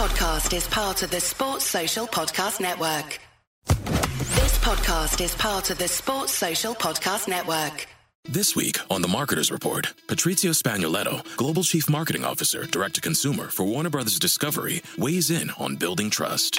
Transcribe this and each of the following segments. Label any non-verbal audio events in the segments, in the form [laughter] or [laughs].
Podcast is part of the Sports Social Podcast Network. This podcast is part of the Sports Social Podcast Network. This week on The Marketers Report, Patrizio Spagnoletto, Global Chief Marketing Officer, Direct to Consumer for Warner Brothers Discovery, weighs in on building trust.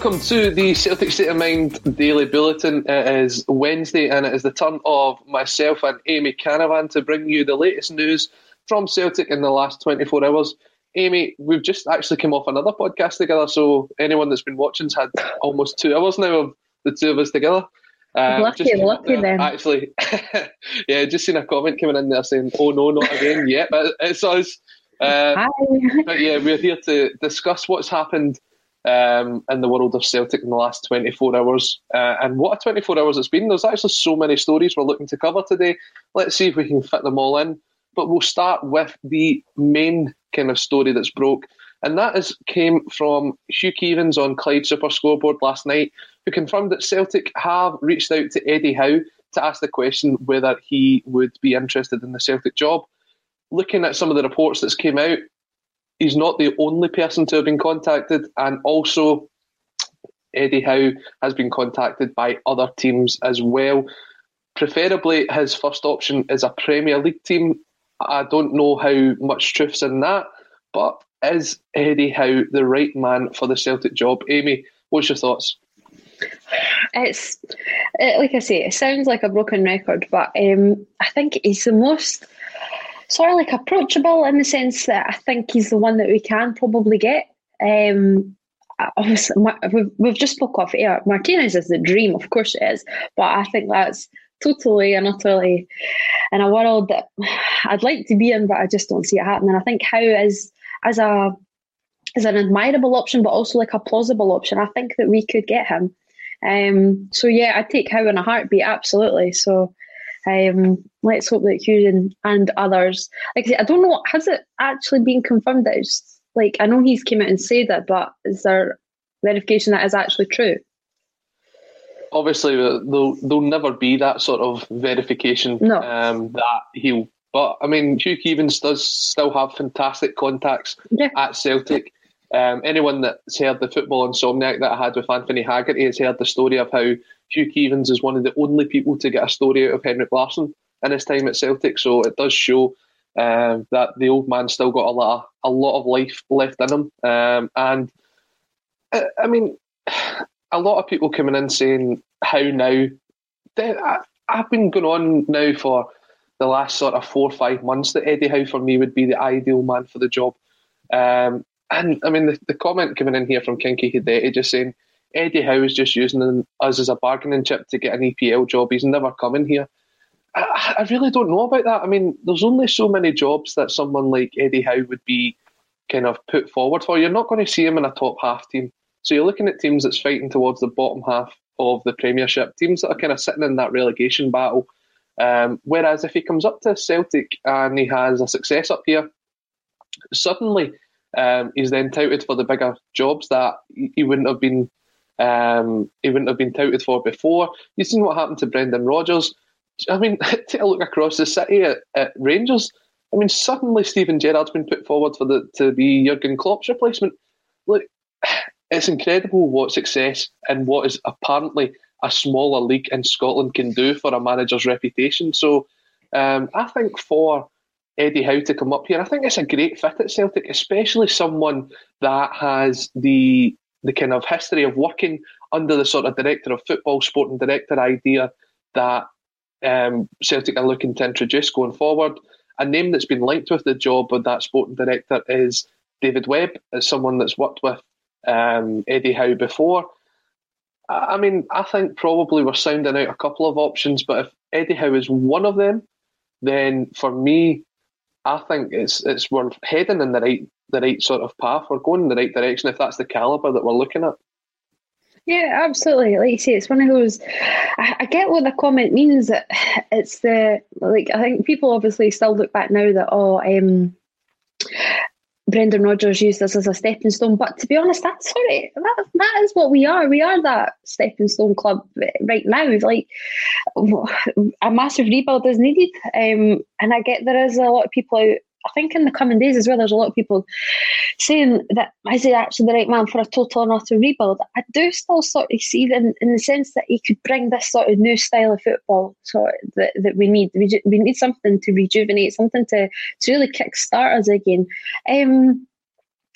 Welcome to the Celtic State of Mind Daily Bulletin. It is Wednesday and it is the turn of myself and Amy Canavan to bring you the latest news from Celtic in the last 24 hours. Amy, we've just actually come off another podcast together, so anyone that's been watching's had almost two hours now of the two of us together. Um, lucky, just lucky there, then. Actually, [laughs] yeah, just seen a comment coming in there saying, "Oh no, not again!" yeah, but it's us. Uh, Hi. but yeah, we're here to discuss what's happened um, in the world of Celtic in the last 24 hours. Uh, and what a 24 hours it's been. There's actually so many stories we're looking to cover today. Let's see if we can fit them all in. But we'll start with the main kind of story that's broke. And that is came from Hugh Keevins on Clyde Super Scoreboard last night, who confirmed that Celtic have reached out to Eddie Howe to ask the question whether he would be interested in the Celtic job. Looking at some of the reports that's came out, he's not the only person to have been contacted, and also Eddie Howe has been contacted by other teams as well. Preferably, his first option is a Premier League team. I don't know how much truth's in that, but is Eddie Howe the right man for the Celtic job? Amy, what's your thoughts? It's it, like I say, it sounds like a broken record, but um, I think he's the most sort of like approachable in the sense that I think he's the one that we can probably get. Um, obviously, we've, we've just spoke off air. Martinez is the dream, of course it is, but I think that's totally and utterly in a world that I'd like to be in, but I just don't see it happening. I think Howe is as a is an admirable option, but also like a plausible option. I think that we could get him. Um, so yeah, I'd take Howe in a heartbeat, absolutely. So um, let's hope that Hugh and, others, like I, say, I don't know, has it actually been confirmed that it's like I know he's came out and said that, but is there verification that is actually true? Obviously, there'll there'll never be that sort of verification no. um, that he'll. But I mean, Hugh Keevins does still have fantastic contacts yeah. at Celtic. Um, anyone that's heard the football insomniac that I had with Anthony Haggerty has heard the story of how Hugh Keevins is one of the only people to get a story out of Henrik Larsson in his time at Celtic. So it does show um, that the old man still got a lot, of, a lot of life left in him. Um, and I, I mean, [sighs] a lot of people coming in saying how now. I, I've been going on now for the last sort of four or five months that Eddie Howe for me would be the ideal man for the job. Um, and I mean, the, the comment coming in here from Kinky Hideti just saying Eddie Howe is just using us as a bargaining chip to get an EPL job. He's never coming here. I, I really don't know about that. I mean, there's only so many jobs that someone like Eddie Howe would be kind of put forward for. You're not going to see him in a top half team. So you're looking at teams that's fighting towards the bottom half of the Premiership, teams that are kind of sitting in that relegation battle. Um, whereas if he comes up to Celtic and he has a success up here, suddenly um, he's then touted for the bigger jobs that he wouldn't have been um, he wouldn't have been touted for before. You've seen what happened to Brendan Rodgers. I mean, [laughs] take a look across the city at, at Rangers. I mean, suddenly Steven Gerrard's been put forward for the to be Jurgen Klopp's replacement. Look, [sighs] it's incredible what success and what is apparently a smaller league in Scotland can do for a manager's reputation. So um, I think for Eddie Howe to come up here, I think it's a great fit at Celtic, especially someone that has the the kind of history of working under the sort of director of football, sporting director idea that um, Celtic are looking to introduce going forward. A name that's been linked with the job of that sporting director is David Webb, as someone that's worked with um, Eddie Howe before. I mean, I think probably we're sounding out a couple of options, but if Eddie Howe is one of them, then for me, I think it's it's we're heading in the right the right sort of path. We're going in the right direction if that's the caliber that we're looking at. Yeah, absolutely. Like you say, it's one of those. I, I, get what the comment means. That it's the like. I think people obviously still look back now that oh, um, Brendan Rodgers used us as a stepping stone. But to be honest, that's sorry, that, that is what we are. We are that stepping stone club right now. Like a massive rebuild is needed, um, and I get there is a lot of people out I think in the coming days as well, there's a lot of people saying that is he actually the right man for a total and utter rebuild? I do still sort of see them in the sense that he could bring this sort of new style of football sort of that, that we need. We, we need something to rejuvenate, something to, to really kick-start us again. Um,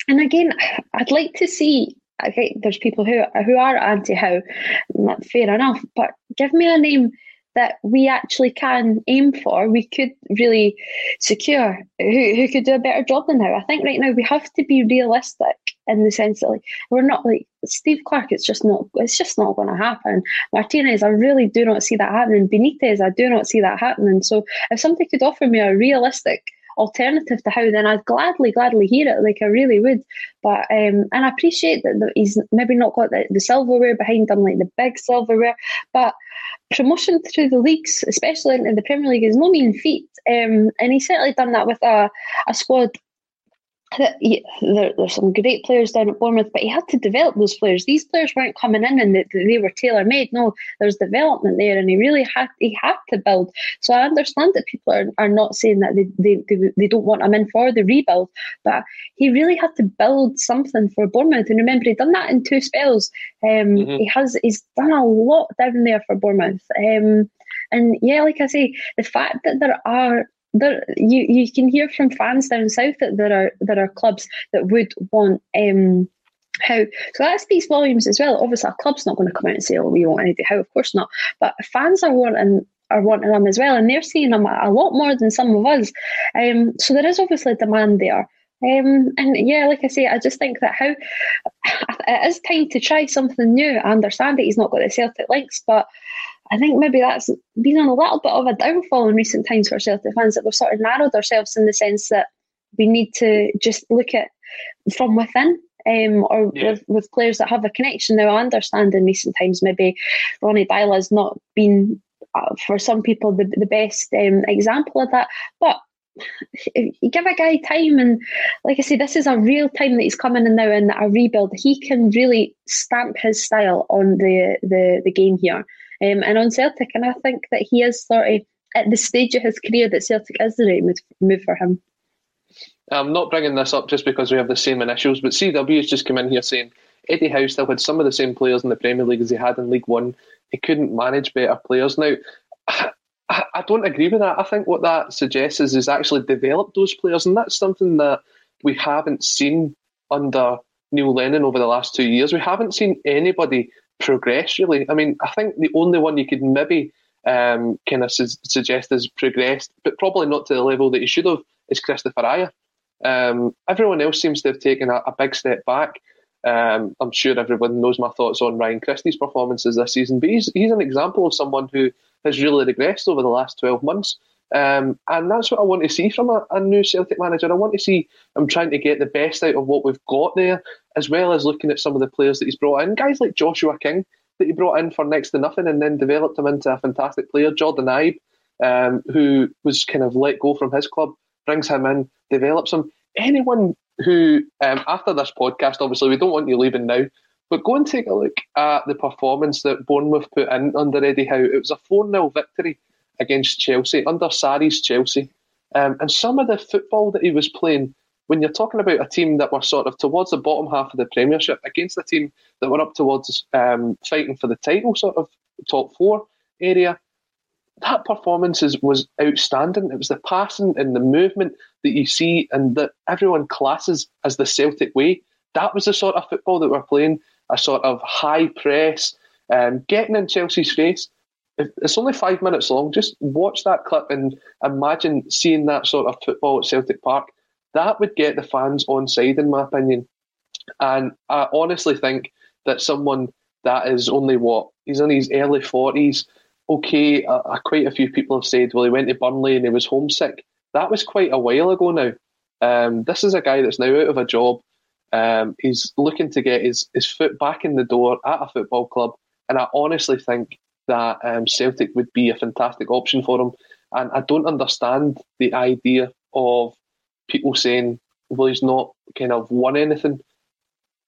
and again, I'd like to see okay, there's people who who are anti Howe, fair enough, but give me a name that we actually can aim for, we could really secure who, who could do a better job than Howe. I think right now we have to be realistic in the sense that like we're not like Steve Clarke. It's just not. It's just not going to happen. Martinez, I really do not see that happening. Benitez, I do not see that happening. So if somebody could offer me a realistic alternative to Howe, then I'd gladly, gladly hear it. Like I really would. But um, and I appreciate that he's maybe not got the, the silverware behind him, like the big silverware. But promotion through the leagues, especially in the Premier League, is no mean feat. Um, and he's certainly done that with a, a squad he, there, there's some great players down at Bournemouth, but he had to develop those players. These players weren't coming in and they, they were tailor made. No, there's development there, and he really had he had to build. So I understand that people are, are not saying that they, they, they, they don't want him in for the rebuild, but he really had to build something for Bournemouth. And remember, he done that in two spells. Um, mm-hmm. He has he's done a lot down there for Bournemouth. Um, and yeah, like I say, the fact that there are there you you can hear from fans down south that there are there are clubs that would want um Howe so that speaks volumes as well. Obviously, a club's not going to come out and say, "Oh, we want Eddie Howe." Of course not. But fans are wanting are wanting them as well, and they're seeing them a, a lot more than some of us. Um, so there is obviously demand there. Um, and yeah, like I say, I just think that how [sighs] it is time to try something new. I understand that he's not got the Celtic links, but I think maybe that's been on a little bit of a downfall in recent times for Celtic fans that we've sort of narrowed ourselves in the sense that we need to just look at from within um, or yeah. with, with players that have a connection. Now, I understand in recent times maybe Ronny Deila has not been, uh, for some people, the, the best um, example of that. But you give a guy time, and like I say, this is a real time that he's coming in now in a rebuild. He can really stamp his style on the, the, the game here um, and on Celtic. And I think that he is sort of at the stage of his career that Celtic is the right move for him. I'm not bringing this up just because we have the same initials, but CW has just come in here saying Eddie Howe still had some of the same players in the Premier League as he had in League One. He couldn't manage better players. Now, I don't agree with that. I think what that suggests is he's actually developed those players, and that's something that we haven't seen under Neil Lennon over the last two years. We haven't seen anybody progress really. I mean, I think the only one you could maybe um, kind of su- suggest has progressed, but probably not to the level that he should have, is Kristoffer Ajer. Um, everyone else seems to have taken a, a big step back. Um, I'm sure everyone knows my thoughts on Ryan Christie's performances this season, but he's, he's an example of someone who has really regressed over the last 12 months. Um, and that's what I want to see from a, a, new Celtic manager. I want to see him trying to get the best out of what we've got there, as well as looking at some of the players that he's brought in. Guys like Joshua King, that he brought in for next to nothing and then developed him into a fantastic player. Jordan Ibe, um, who was kind of let go from his club, brings him in, develops him. anyone who, um, after this podcast, obviously we don't want you leaving now, but go and take a look at the performance that Bournemouth put in under Eddie Howe. It was a 4 0 victory against Chelsea, under Sarri's Chelsea. Um, and some of the football that he was playing, when you're talking about a team that were sort of towards the bottom half of the Premiership against a team that were up towards um, fighting for the title, sort of top four area, that performance is, was outstanding. It was the passing and the movement that you see and that everyone classes as the Celtic way. That was the sort of football that we're playing, a sort of high press, um, getting in Chelsea's face. It's only five minutes long. Just watch that clip and imagine seeing that sort of football at Celtic Park. That would get the fans on side, in my opinion. And I honestly think that someone that is only what he's in his early forties okay, uh, quite a few people have said, well, he went to Burnley and he was homesick. That was quite a while ago now. Um, this is a guy that's now out of a job. Um, he's looking to get his, his foot back in the door at a football club. And I honestly think that um, Celtic would be a fantastic option for him. And I don't understand the idea of people saying, well, he's not kind of won anything.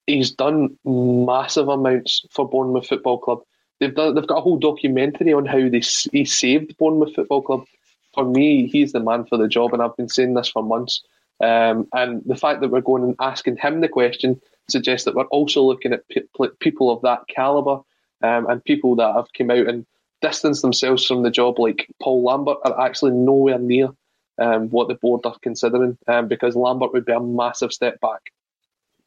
He's done massive amounts for Bournemouth Football Club. They've done, they've got a whole documentary on how they he saved Bournemouth Football Club. For me, he's the man for the job, and I've been saying this for months. Um, and the fact that we're going and asking him the question suggests that we're also looking at pe- people of that caliber um, and people that have come out and distanced themselves from the job, like Paul Lambert, are actually nowhere near um, what the board are considering, um, because Lambert would be a massive step back.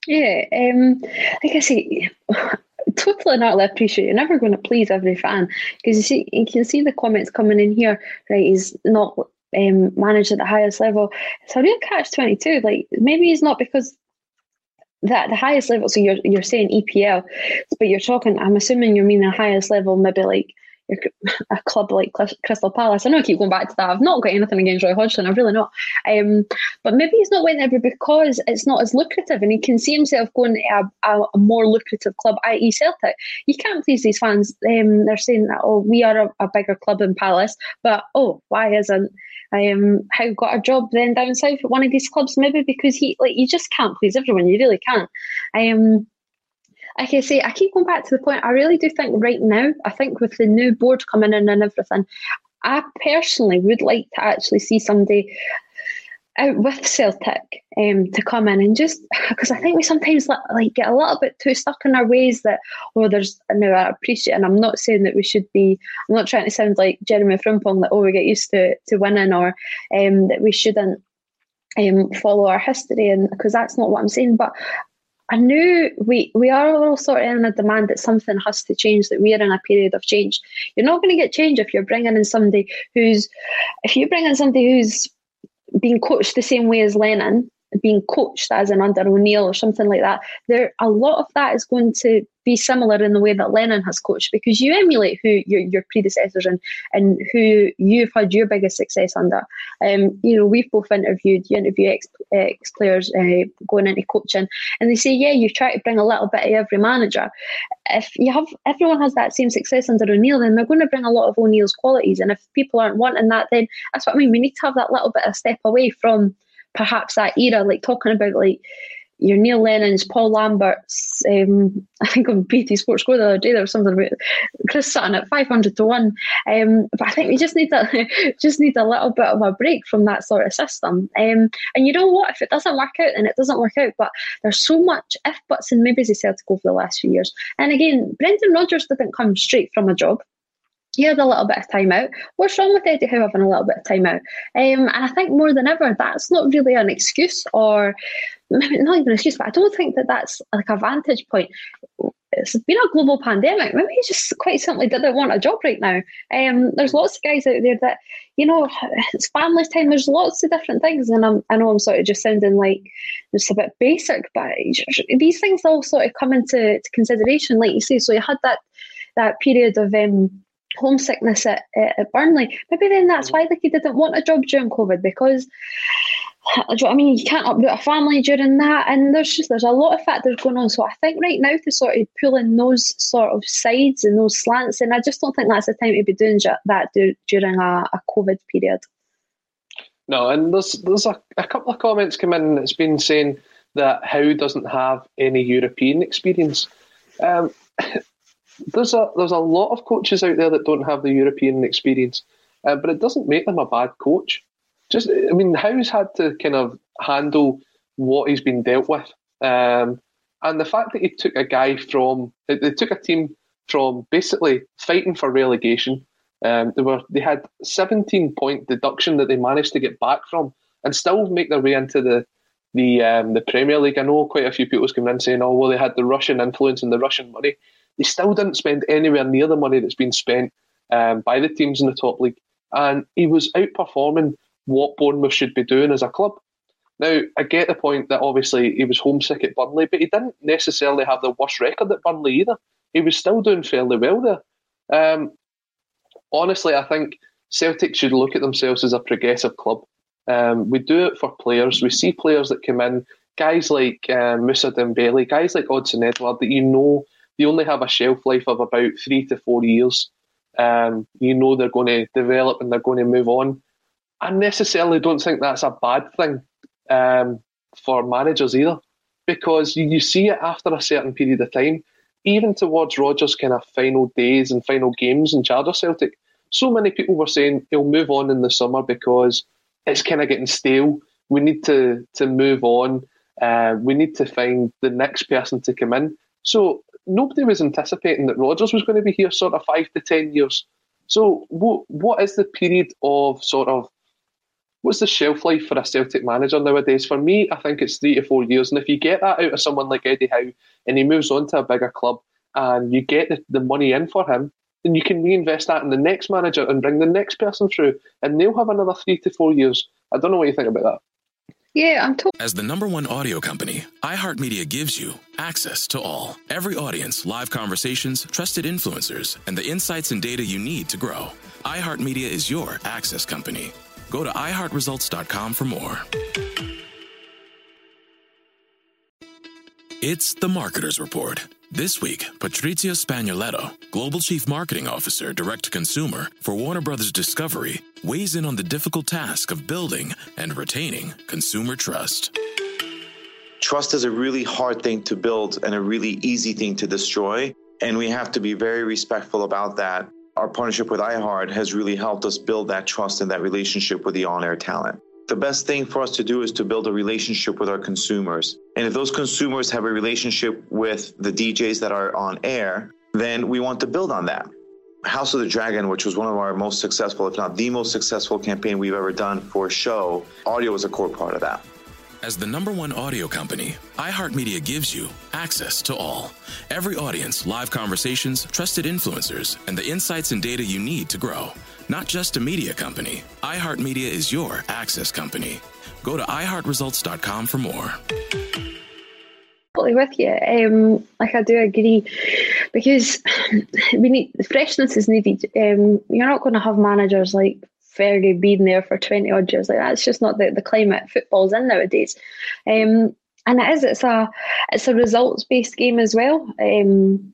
Yeah, um, like I say, [sighs] totally not left appreciate. You're never going to please every fan because you see, you can see the comments coming in here. Right, he's not um, managed at the highest level. It's a real catch twenty two. Like maybe he's not because that the highest level. So you're you're saying EPL, but you're talking. I'm assuming you mean the highest level, maybe like [laughs] a club like Crystal Palace. I know I keep going back to that. I've not got anything against Roy Hodgson. I've really not. Um, but maybe he's not went there because it's not as lucrative, and he can see himself going to a, a, a more lucrative club, i.e. Celtic. You can't please these fans. Um, they're saying that oh, we are a, a bigger club in Palace, but oh, why isn't um, Howe got a job then down south at one of these clubs? Maybe because he like you just can't please everyone. You really can't. Um, like I say, I keep going back to the point. I really do think right now, I think with the new board coming in and everything, I personally would like to actually see somebody out with Celtic um, to come in and just because I think we sometimes like get a little bit too stuck in our ways that oh there's no I appreciate and I'm not saying that we should be I'm not trying to sound like Jeremie Frimpong that oh we get used to to winning or um, that we shouldn't um, follow our history and because that's not what I'm saying but I knew we we are all sort of in a demand that something has to change, that we are in a period of change. You're not going to get change if you're bringing in somebody who's, if you bring in somebody who's being coached the same way as Lennon, being coached as an under O'Neill or something like that, there a lot of that is going to be similar in the way that Lennon has coached because you emulate who your, your predecessors and and who you've had your biggest success under. Um, you know, we've both interviewed you interview ex, ex players uh, going into coaching, and they say, yeah, you try to bring a little bit of every manager. If you have everyone has that same success under O'Neill, then they're going to bring a lot of O'Neill's qualities, and if people aren't wanting that, then that's what I mean. We need to have that little bit of step away from perhaps that era, like talking about like your Neil Lennon's, Paul Lambert's. Um, [laughs] I think on BT Sports Go the other day there was something about Chris Sutton at five hundred to one. Um, but I think we just need a [laughs] just need a little bit of a break from that sort of system. Um, and you know what? If it doesn't work out, then it doesn't work out. But there's so much if buts and maybes he Celtic over the last few years. And again, Brendan Rodgers didn't come straight from a job he had a little bit of time out. What's wrong with Eddie Howe having a little bit of time out? Um, and I think more than ever, that's not really an excuse or [laughs] not even an excuse, but I don't think that that's like a vantage point. It's been a global pandemic. Maybe he just quite simply didn't want a job right now. Um, there's lots of guys out there that, you know, [sighs] it's family time. There's lots of different things, and I'm, I know I'm sort of just sounding like just a bit basic, but these things all sort of come into consideration, like you say. So you had that that period of um, homesickness at, at Burnley. Maybe then that's why like he didn't want a job during COVID because [sighs] I mean you can't uproot a family during that, and there's just there's a lot of factors going on. So I think right now to sort of pull in those sort of sides and those slants, and I just don't think that's the time to be doing that during a, a COVID period. No, and there's there's a, a couple of comments come in that's been saying that Howe doesn't have any European experience. Um, [laughs] there's a there's a lot of coaches out there that don't have the European experience, uh, but it doesn't make them a bad coach. Just I mean, Howe's had to kind of handle what he's been dealt with, um, and the fact that he took a guy from they took a team from basically fighting for relegation. Um, they were they had 17 point deduction that they managed to get back from, and still make their way into the the um, the Premier League. I know quite a few people's coming in saying, "Oh, well, they had the Russian influence and the Russian money." They still didn't spend anywhere near the money that's been spent um, by the teams in the top league, and he was outperforming what Bournemouth should be doing as a club. Now, I get the point that obviously he was homesick at Burnley, but he didn't necessarily have the worst record at Burnley either. He was still doing fairly well there. Um, honestly, I think Celtic should look at themselves as a progressive club. Um, we do it for players. We see players that come in, guys like um, Moussa Dembele, guys like Odsonne Edouard, that you know they only have a shelf life of about three to four years. Um, you know they're going to develop and they're going to move on. I necessarily don't think that's a bad thing um, for managers either, because you, see it after a certain period of time, even towards Rodgers' kind of final days and final games in charge of Celtic. So many people were saying he'll move on in the summer because it's kind of getting stale. We need to to move on. Uh, we need to find the next person to come in. So nobody was anticipating that Rodgers was going to be here sort of five to ten years. So what what is the period of sort of what's the shelf life for a Celtic manager nowadays? For me, I think it's three to four years. And if you get that out of someone like Eddie Howe and he moves on to a bigger club and you get the, the money in for him, then you can reinvest that in the next manager and bring the next person through, and they'll have another three to four years. I don't know what you think about that. Yeah, I'm told. As the number one audio company, iHeartMedia gives you access to all. Every audience, live conversations, trusted influencers, and the insights and data you need to grow. iHeartMedia is your access company. Go to iHeartResults.com for more. It's the Marketer's Report this week, Patrizio Spagnoletto, Global Chief Marketing Officer, Direct to Consumer for Warner Brothers Discovery, weighs in on the difficult task of building and retaining consumer trust. Trust is a really hard thing to build and a really easy thing to destroy. And we have to be very respectful about that. Our partnership with iHeart has really helped us build that trust and that relationship with the on air talent the best thing for us to do is to build a relationship with our consumers. And if those consumers have a relationship with the DJs that are on air, then we want to build on that. House of the Dragon, which was one of our most successful, if not the most successful campaign we've ever done for a show, audio was a core part of that. As the number one audio company, iHeartMedia gives you access to all. Every audience, live conversations, trusted influencers, and the insights and data you need to grow. Not just a media company, iHeartMedia is your access company. Go to iHeartResults.com for more. Totally with you. Um, like I do agree because [sighs] we need freshness is needed. Um, you're not going to have managers like Fergie being there for 20 odd years. Like that's just not the, the climate football's in nowadays. Um, and it is, it's a it's a results based game as well. Um,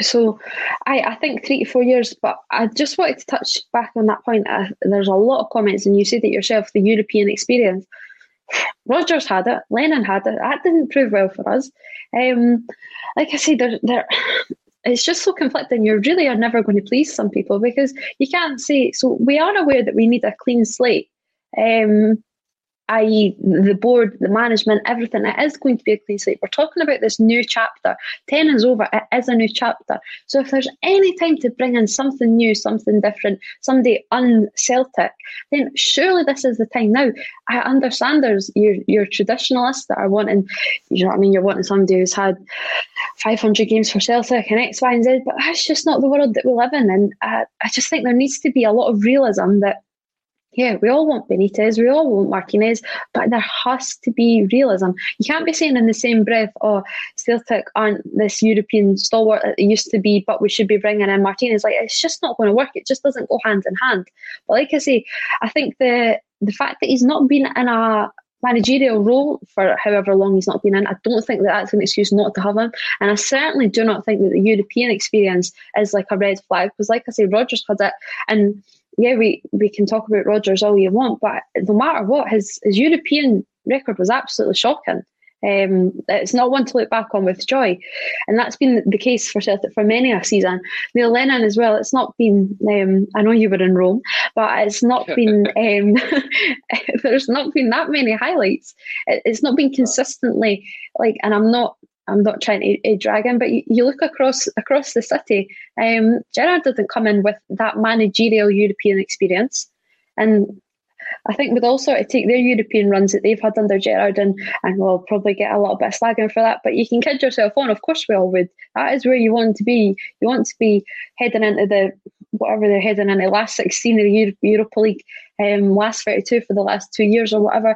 so I, I think three to four years, but I just wanted to touch back on that point. Uh, there's a lot of comments, and you said it yourself the European experience. Rodgers had it, Lennon had it. That didn't prove well for us. Um, like I said, there, there, it's just so conflicting. You really are never going to please some people because you can't say. So we are aware that we need a clean slate. Um, i.e., the board, the management, everything. It is going to be a clean slate. We're talking about this new chapter. 10 is over. It is a new chapter. So if there's any time to bring in something new, something different, somebody un-Celtic, then surely this is the time. Now, I understand there's your, your traditionalists that are wanting, you know what I mean, you're wanting somebody who's had 500 games for Celtic and X, Y, and Z, but that's just not the world that we live in. And I, I just think there needs to be a lot of realism that yeah, we all want Benitez, we all want Martinez, but there has to be realism. You can't be saying in the same breath, oh, Celtic aren't this European stalwart that it used to be, but we should be bringing in Martinez. Like, it's just not going to work. It just doesn't go hand in hand. But like I say, I think the the fact that he's not been in a managerial role for however long he's not been in, I don't think that that's an excuse not to have him. And I certainly do not think that the European experience is like a red flag because, like I say, Rodgers had it and yeah, we, we can talk about Rodgers all you want, but no matter what, his, his European record was absolutely shocking. Um, it's not one to look back on with joy, and that's been the case for Celtic for many a season. Neil Lennon as well. It's not been. Um, I know you were in Rome, but it's not [laughs] been. Um, [laughs] there's not been that many highlights. it's not been consistently like, and I'm not. I'm not trying to, to drag him, but you, you, look across across the city. Um, Gerrard didn't come in with that managerial European experience, and I think with all sort of take their European runs that they've had under Gerrard, and, and we'll probably get a little bit of slagging for that, but you can kid yourself on. Of course we all would. That is where you want to be. You want to be heading into the whatever they're heading in the last 16 of the Europa League, um, last 32 for the last two years or whatever.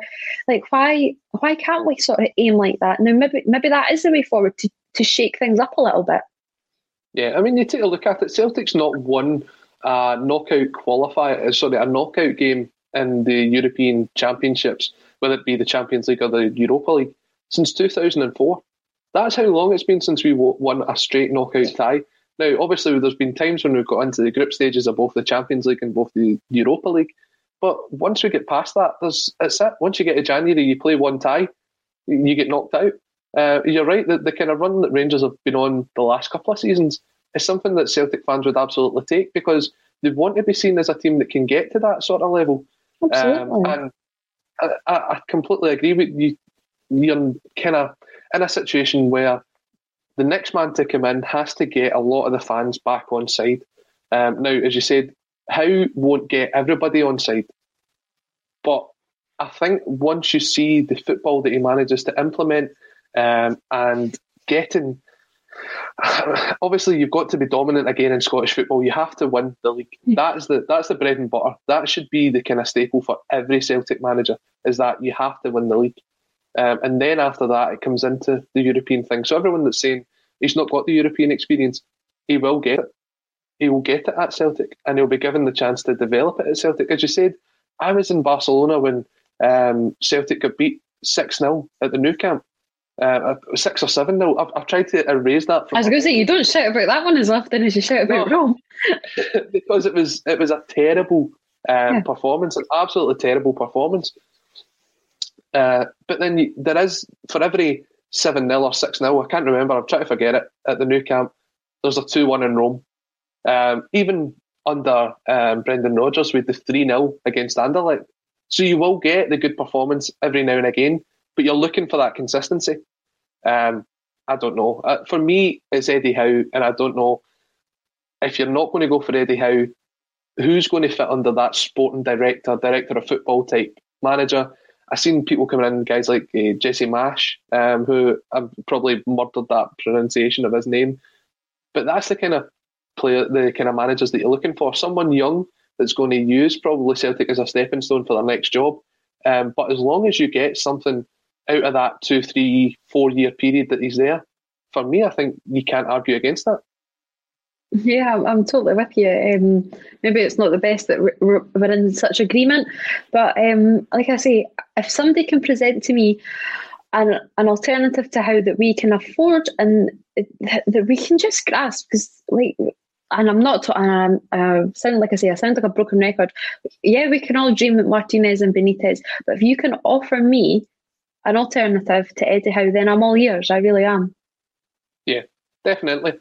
Like why why can't we sort of aim like that? Now maybe maybe that is the way forward to, to shake things up a little bit. Yeah, I mean you take a look at it, Celtic's not won a knockout qualifier sorry, a knockout game in the European Championships, whether it be the Champions League or the Europa League, since 2004. That's how long it's been since we won a straight knockout tie. Now, obviously, there's been times when we've got into the group stages of both the Champions League and both the Europa League. But once we get past that, there's it's it. Once you get to January, you play one tie, you get knocked out. Uh, you're right that the kind of run that Rangers have been on the last couple of seasons is something that Celtic fans would absolutely take because they want to be seen as a team that can get to that sort of level. Um, and I, I, completely agree with you. You're kind of in a situation where the next man to come in has to get a lot of the fans back on side. Um, now, as you said, Howe won't get everybody on side, but I think once you see the football that he manages to implement um, and getting [sighs] obviously you've got to be dominant again in Scottish football. You have to win the league. Hmm. That is the that's the bread and butter. That should be the kind of staple for every Celtic manager. Is that you have to win the league, um, and then after that it comes into the European thing. So everyone that's saying he's not got the European experience, he will get it. He will get it at Celtic, and he'll be given the chance to develop it at Celtic. As you said, I was in Barcelona when um, Celtic got beat six 0 at the Nou Camp uh, six or seven nil. I've, I've, tried to erase that. I was going to say you don't shout about that one as often as you shout about no, Rome, [laughs] because it was it was a terrible um, yeah. performance, an absolutely terrible performance. Uh, but then you, there is for every seven 0 or six 0 I can't remember. I'm trying to forget it. At the Nou Camp, there's a two one in Rome. Um, even under um, Brendan Rodgers with the three 0 against Anderlecht. So you will get the good performance every now and again, but you're looking for that consistency. Um, I don't know. Uh, for me, it's Eddie Howe, and I don't know if you're not going to go for Eddie Howe, who's going to fit under that sporting director, director of football type manager. I've seen people coming in, guys like uh, Jesse Marsch, um, who I've probably murdered that pronunciation of his name, but that's the kind of player, the kind of managers that you're looking for. Someone young that's going to use probably Celtic as a stepping stone for their next job. Um, but as long as you get something out of that two, three, four year period that he's there, for me, I think you can't argue against that. Yeah, I'm, totally with you. Um, maybe it's not the best that we're, in such agreement, but um, like I say, if somebody can present to me an, an alternative to Howe that we can afford and that we can just grasp, because like and I'm not, and I'm, uh, sound like I say, I sound like a broken record. Yeah, we can all dream of Martinez and Benitez, but if you can offer me an alternative to Eddie Howe, then I'm all ears. I really am. Yeah, definitely.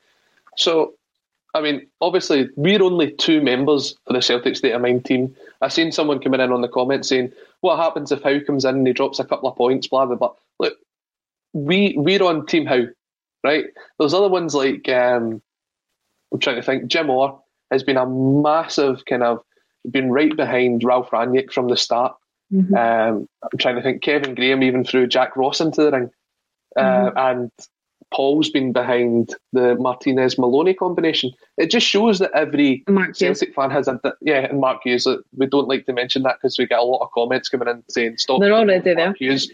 So, I mean, obviously, we're only two members for the Celtic State of Mind team. I've seen someone coming in on the comments saying, "What happens if Howe comes in and he drops a couple of points?" Blah blah blah. Look, we we're on Team Howe, right? There's other ones like um, I'm trying to think. Jim Orr has been a massive kind of been right behind Ralph Rangnick from the start. Mm-hmm. Um, I'm trying to think. Kevin Graham even threw Jack Ross into the ring, uh, mm-hmm. and Paul's been behind the Martinez Maloney combination. It just shows that every Mark Celtic fan has a yeah, and Mark Hughes. We don't like to mention that because we get a lot of comments coming in saying stop. They're already there. Hughes.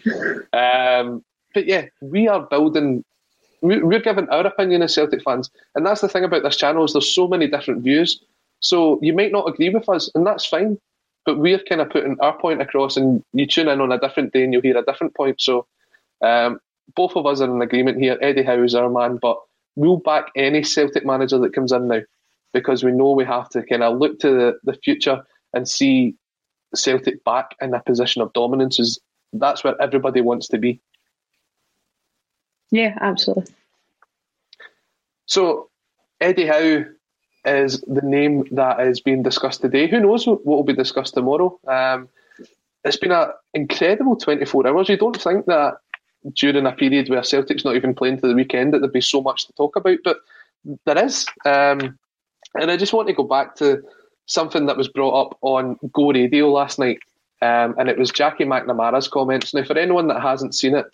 um, but yeah, we are building. We're giving our opinion as Celtic fans, and that's the thing about this channel is there's so many different views. So you might not agree with us, and that's fine but we're kind of putting our point across, and you tune in on a different day and you'll hear a different point. So um, both of us are in agreement here. Eddie Howe is our man, but we'll back any Celtic manager that comes in now because we know we have to kind of look to the, the future and see Celtic back in a position of dominance is that's where everybody wants to be. Yeah, absolutely. So Eddie Howe is the name that is being discussed today. Who knows what will be discussed tomorrow? Um, it's been an incredible 24 hours. You don't think that during a period where Celtic's not even playing to the weekend that there'd be so much to talk about, but there is. Um, and I just want to go back to something that was brought up on Go Radio last night, um, and it was Jackie McNamara's comments. Now, for anyone that hasn't seen it,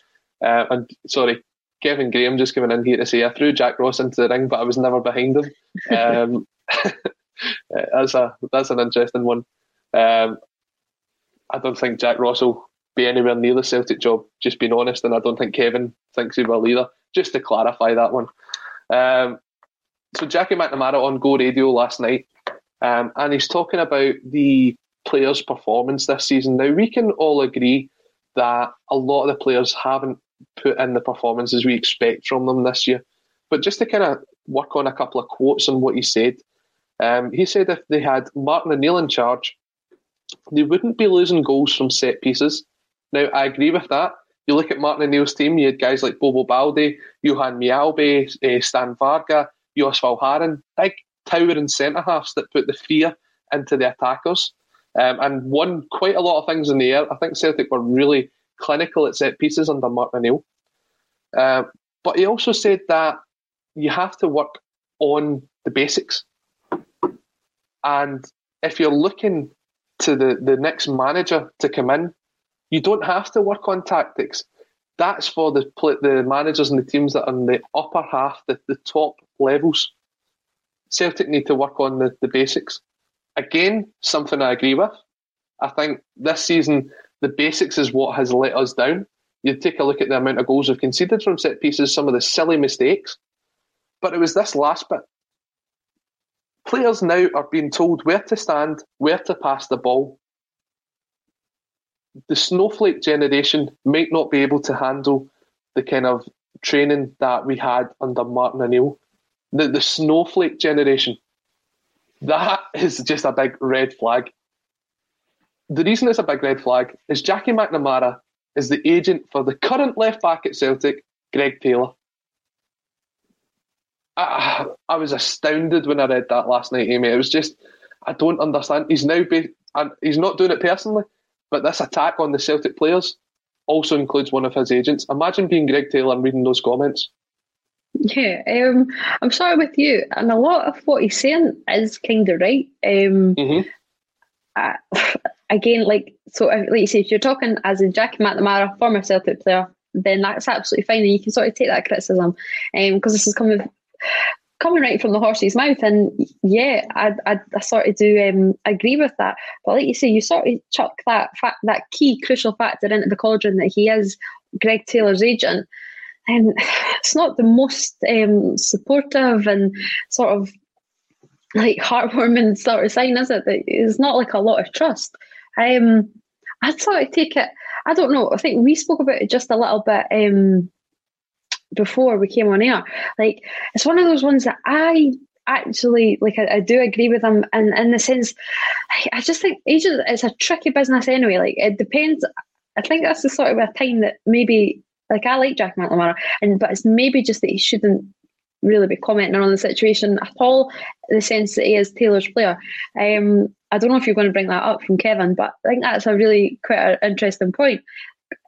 uh, and sorry, Kevin Graham just coming in here to say I threw Jack Ross into the ring, but I was never behind him. Um, [laughs] that's a that's an interesting one. Um, I don't think Jack Ross will be anywhere near the Celtic job. Just being honest, and I don't think Kevin thinks he will either. Just to clarify that one. Um, so Jackie McNamara on Go Radio last night, um, and he's talking about the players' performance this season. Now we can all agree that a lot of the players haven't put in the performances we expect from them this year. But just to kind of work on a couple of quotes on what he said, um, he said if they had Martin O'Neill in charge, they wouldn't be losing goals from set pieces. Now, I agree with that. You look at Martin O'Neill's team, you had guys like Bobo Baldé, Johan Mjällby, uh, Stan Varga, Joos Valgaeren, big towering centre halves that put the fear into the attackers um, and won quite a lot of things in the air. I think Celtic were really clinical at set pieces under Martin O'Neill. Uh, but he also said that you have to work on the basics. And if you're looking to the, the next manager to come in, you don't have to work on tactics. That's for the the managers and the teams that are in the upper half, the, the top levels. Celtic need to work on the, the basics. Again, something I agree with. I think this season the basics is what has let us down. You take a look at the amount of goals we've conceded from set pieces, some of the silly mistakes. But it was this last bit. Players now are being told where to stand, where to pass the ball. The snowflake generation might not be able to handle the kind of training that we had under Martin O'Neill. The, the snowflake generation, that [laughs] is just a big red flag the reason it's a big red flag is Jackie McNamara is the agent for the current left back at Celtic, Greg Taylor. I, I was astounded when I read that last night, eh, Amy. It was just, I don't understand. He's now, be, and he's not doing it personally, but this attack on the Celtic players also includes one of his agents. Imagine being Greg Taylor and reading those comments. Yeah, um, I'm sorry with you, and a lot of what he's saying is kind of right. Um, mm-hmm. I, [laughs] again, like so, like you say, if you're talking as a Jackie McNamara, former Celtic player, then that's absolutely fine, and you can sort of take that criticism, because um, this is coming coming right from the horse's mouth. And yeah, I, I, I sort of do um, agree with that. But like you say, you sort of chuck that that key crucial factor into the cauldron that he is Greg Taylor's agent. And [sighs] it's not the most um, supportive and sort of like heartwarming sort of sign, is it? That it's not like a lot of trust. Um, I'd sort of take it. I don't know. I think we spoke about it just a little bit um, before we came on air. Like it's one of those ones that I actually like. I, I do agree with them, and in the sense, I just think agents. It's a tricky business anyway. Like it depends. I think that's the sort of a time that maybe like I like Jack McNamara, and but it's maybe just that he shouldn't really be commenting on the situation at all, in the sense that he is Taylor's player. Um, I don't know if you're going to bring that up from Kevin, but I think that's a really quite an interesting point.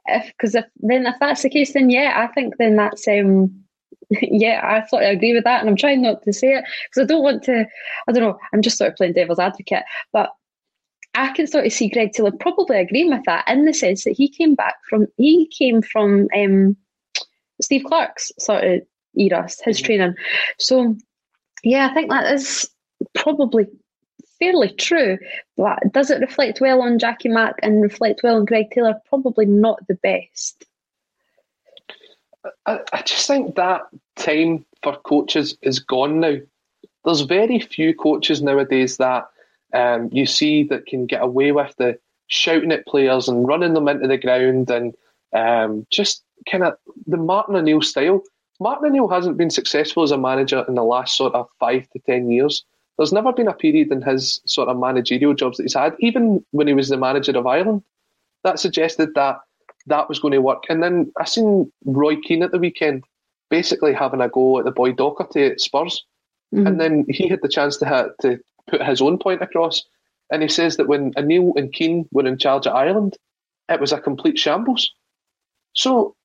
If because if then if that's the case, then yeah, I think then that's um [laughs] yeah, I sort of agree with that, and I'm trying not to say it because I don't want to. I don't know. I'm just sort of playing devil's advocate, but I can sort of see Greg Taylor probably agreeing with that in the sense that he came back from he came from um, Steve Clarke's sort of era, his mm-hmm. training. So, yeah, I think that is probably fairly true. But does it reflect well on Jackie Mack and reflect well on Greg Taylor? Probably not the best. I, I just think that time for coaches is gone now. There's very few coaches nowadays that um, you see that can get away with the shouting at players and running them into the ground and um, just kind of the Martin O'Neill style. Martin O'Neill hasn't been successful as a manager in the last sort of five to ten years. There's never been a period in his sort of managerial jobs that he's had, even when he was the manager of Ireland, that suggested that that was going to work. And then I seen Roy Keane at the weekend basically having a go at the boy Doherty at Spurs. Mm-hmm. And then he had the chance to, ha- to put his own point across. And he says that when O'Neill and Keane were in charge at Ireland, it was a complete shambles. So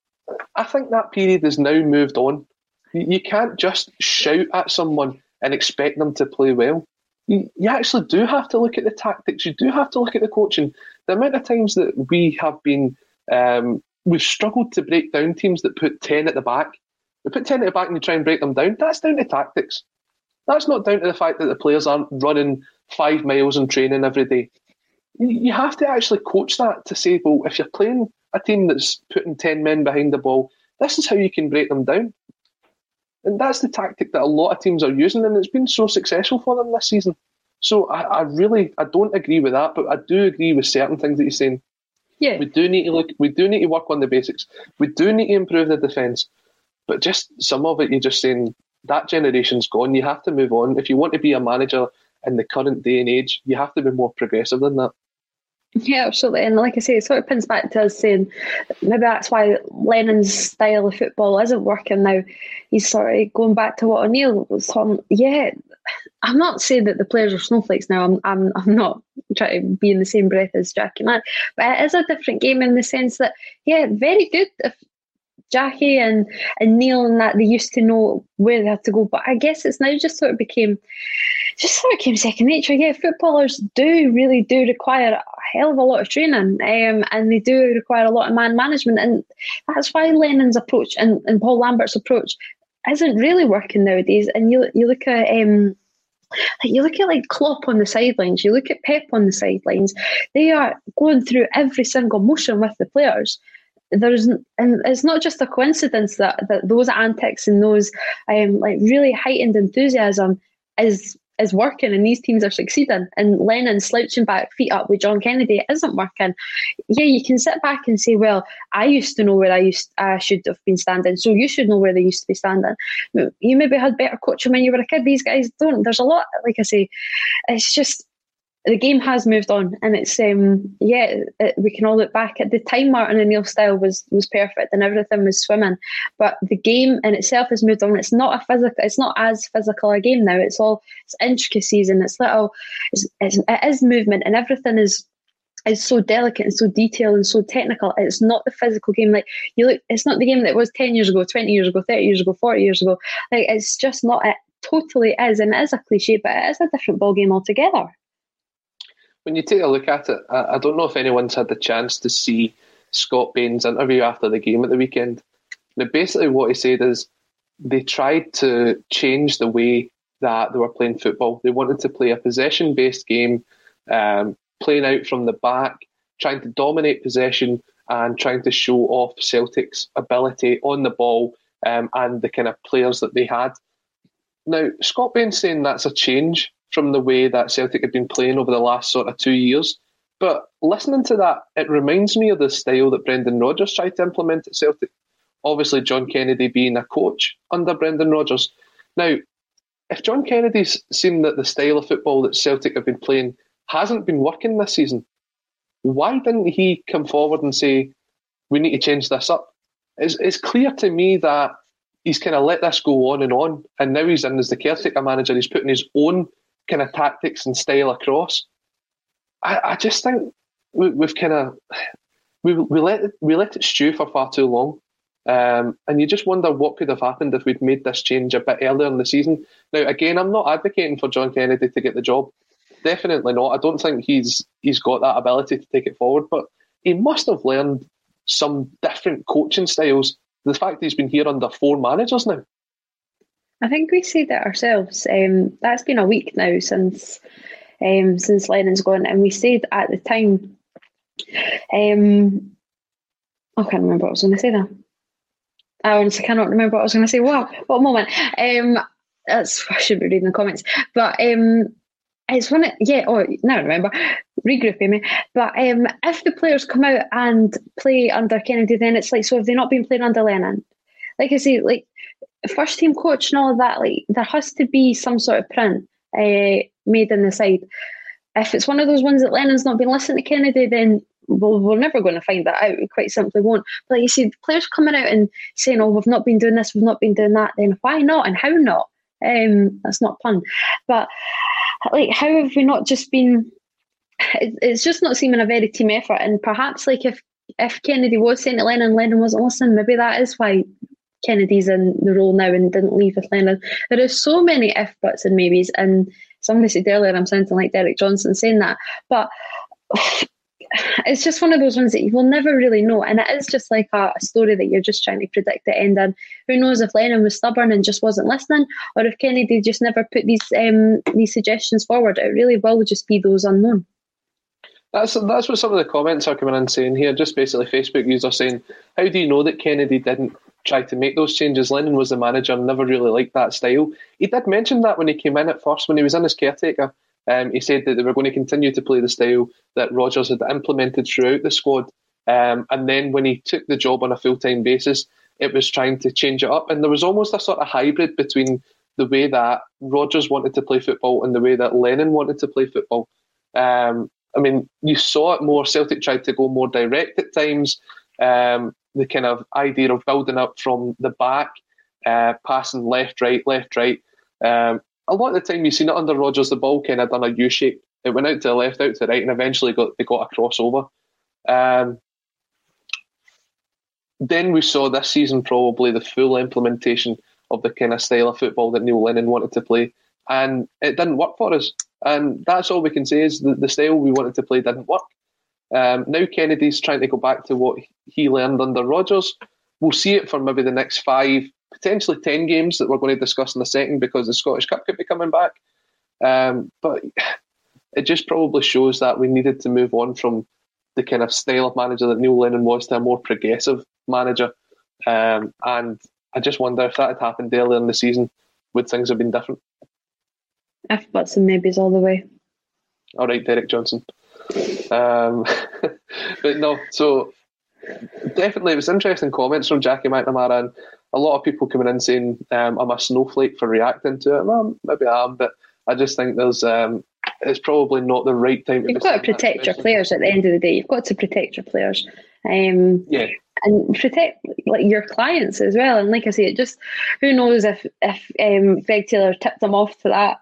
I think that period has now moved on. You can't just shout at someone and expect them to play well. You, you actually do have to look at the tactics. You do have to look at the coaching. The amount of times that we have been, um, we've struggled to break down teams that put 10 at the back. They put 10 at the back and they try and break them down. That's down to tactics. That's not down to the fact that the players aren't running five miles in training every day. You have to actually coach that to say, well, if you're playing a team that's putting 10 men behind the ball, this is how you can break them down. And that's the tactic that a lot of teams are using, and it's been so successful for them this season. So I, I really I don't agree with that, but I do agree with certain things that you're saying. Yeah. We do need to look we do need to work on the basics. We do need to improve the defence. But just some of it you're just saying that generation's gone. You have to move on. If you want to be a manager in the current day and age, you have to be more progressive than that. Yeah, absolutely. And like I say, it sort of pins back to us saying maybe that's why Lennon's style of football isn't working now. He's sort of going back to what O'Neill was talking. Yeah, I'm not saying that the players are snowflakes now. I'm, I'm, I'm not trying to be in the same breath as Jackie that. But it is a different game in the sense that, yeah, very good if Jackie and, and Neil and that, they used to know where they had to go. But I guess it's now just sort of became just sort of became second nature. Yeah, footballers do really do require a hell of a lot of training, um, and they do require a lot of man management, and that's why Lennon's approach and, and Paul Lambert's approach isn't really working nowadays. And you you look at um, like you look at like Klopp on the sidelines, you look at Pep on the sidelines. They are going through every single motion with the players. There's and it's not just a coincidence that, that those antics and those um, like really heightened enthusiasm is is working and these teams are succeeding. And Lennon slouching back, feet up with John Kennedy isn't working. Yeah, you can sit back and say, well, I used to know where I used I should have been standing, so you should know where they used to be standing. You maybe had better coaching when you were a kid. These guys don't. There's a lot, like I say, it's just the game has moved on, and it's um yeah it, we can all look back at the time Martin O'Neill style was was perfect and everything was swimming, but the game in itself has moved on. It's not a physical, it's not as physical a game now. It's all it's intricacies and it's little, it's, it's it is movement and everything is is so delicate and so detailed and so technical. It's not the physical game. Like you look, it's not the game that was ten years ago, twenty years ago, thirty years ago, forty years ago. Like it's just not. It totally is, and it is a cliche, but it is a different ball game altogether when you take a look at it, I, I don't know if anyone's had the chance to see Scott Bain's interview after the game at the weekend. Now, basically, what he said is they tried to change the way that they were playing football. They wanted to play a possession based game, um, playing out from the back, trying to dominate possession and trying to show off Celtic's ability on the ball um, and the kind of players that they had. Now, Scott Bain's saying that's a change from the way that Celtic had been playing over the last sort of two years. But listening to that, it reminds me of the style that Brendan Rodgers tried to implement at Celtic. Obviously, John Kennedy being a coach under Brendan Rodgers. Now, if John Kennedy's seen that the style of football that Celtic have been playing hasn't been working this season, why didn't he come forward and say, we need to change this up? It's, it's clear to me that he's kind of let this go on and on, and now he's in as the caretaker manager. He's putting his own kind of tactics and style across. I, I just think we, have kind of we, we let it, we let it stew for far too long, um, and you just wonder what could have happened if we'd made this change a bit earlier in the season. Now, again, I'm not advocating for John Kennedy to get the job. Definitely not. I don't think he's he's got that ability to take it forward, but he must have learned some different coaching styles. The fact he's been here under four managers now. I think we said that ourselves. Um, that's been a week now since um, since Lennon's gone, and we said at the time. Um, I can't remember what I was going to say there. I honestly cannot remember what I was going to say. Wow, what moment? Um, that's I should be reading the comments, but um, it's when it yeah. Oh, now I remember. Regrouping me, but um, if the players come out and play under Kennedy, then it's like so. Have they not been playing under Lennon? Like I say, like first team coach and all of that, like there has to be some sort of print uh, made in the side. If it's one of those ones that Lennon's not been listening to Kennedy, then well, we're never going to find that out. We quite simply won't. But like you see, players coming out and saying, "Oh, we've not been doing this, we've not been doing that." Then why not, and how not? Um, that's not fun. but like, how have we not just been? It's just not seeming a very team effort, and perhaps like if if Kennedy was saying to Lennon, Lennon wasn't listening, maybe that is why Kennedy's in the role now and didn't leave with Lennon. are so many if buts and maybes, and somebody said earlier I'm sounding like Derek Johnstone saying that, but [sighs] it's just one of those ones that you will never really know. And it is just like a, a, story that you're just trying to predict the end. And who knows if Lennon was stubborn and just wasn't listening, or if Kennedy just never put these um, these suggestions forward. It really will just be those unknown. That's that's what some of the comments are coming in saying here. Just basically, Facebook users saying, "How do you know that Kennedy didn't try to make those changes? Lennon was the manager, never really liked that style. He did mention that when he came in at first, when he was in as caretaker. Um, he said that they were going to continue to play the style that Rodgers had implemented throughout the squad. Um, and then when he took the job on a full time basis, it was trying to change it up, and there was almost a sort of hybrid between the way that Rodgers wanted to play football and the way that Lennon wanted to play football. Um, I mean, you saw it more. Celtic tried to go more direct at times. Um, the kind of idea of building up from the back, uh, passing left, right, left, right. Um, a lot of the time, you see it under Rodgers, the ball kind of done a U shape. It went out to the left, out to the right, and eventually got they got a crossover. Um, then we saw this season probably the full implementation of the kind of style of football that Neil Lennon wanted to play, and it didn't work for us. And that's all we can say is the, the style we wanted to play didn't work. Um, now Kennedy's trying to go back to what he learned under Rodgers. We'll see it for maybe the next five, potentially ten games that we're going to discuss in a second because the Scottish Cup could be coming back. Um, but it just probably shows that we needed to move on from the kind of style of manager that Neil Lennon was to a more progressive manager. Um, and I just wonder if that had happened earlier in the season, would things have been different? If buts and maybes all the way. All right, Derek Johnstone. Um, [laughs] but no, so definitely it was interesting comments from Jackie McNamara and a lot of people coming in saying um, I'm a snowflake for reacting to it. Well, maybe I am, but I just think there's um, it's probably not the right time. You've got to protect your players at the end of the day. You've got to protect your players. Um, yeah. And protect like your clients as well. And like I say, it just who knows if if um, Greg Taylor tipped them off to that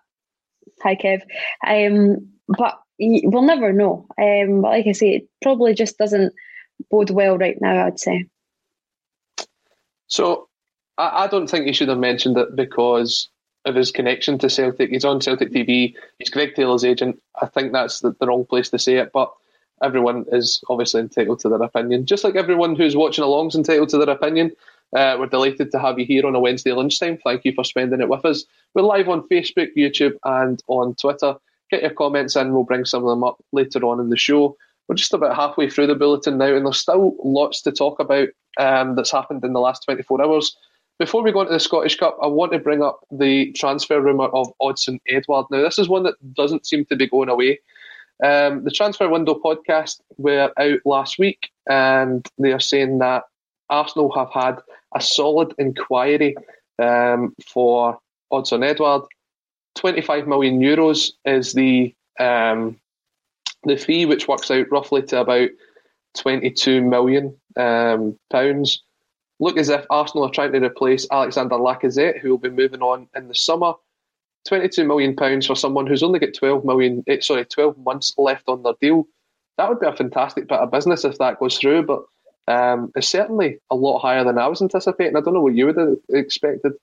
Hi, Kev. Um, but we'll never know. Um, but like I say, it probably just doesn't bode well right now, I'd say. So I, I don't think he should have mentioned it because of his connection to Celtic. He's on Celtic TV. He's Greg Taylor's agent. I think that's the, the wrong place to say it, but everyone is obviously entitled to their opinion. Just like everyone who's watching along is entitled to their opinion. Uh, we're delighted to have you here on a Wednesday lunchtime. Thank you for spending it with us. We're live on Facebook, YouTube, and on Twitter. Get your comments in, we'll bring some of them up later on in the show. We're just about halfway through the bulletin now, and there's still lots to talk about um, that's happened in the last 24 hours. Before we go into the Scottish Cup, I want to bring up the transfer rumour of Odsonne Edouard. Now, this is one that doesn't seem to be going away. Um, the transfer window podcast were out last week, and they are saying that Arsenal have had a solid inquiry um, for Odsonne Edouard. 25 million euros is the um, the fee, which works out roughly to about 22 million um, pounds. Look as if Arsenal are trying to replace Alexandre Lacazette, who will be moving on in the summer. 22 million pounds for someone who's only got 12 million, eh, sorry, 12 months left on their deal. That would be a fantastic bit of business if that goes through. But um, it's certainly a lot higher than I was anticipating. I don't know what you would have expected.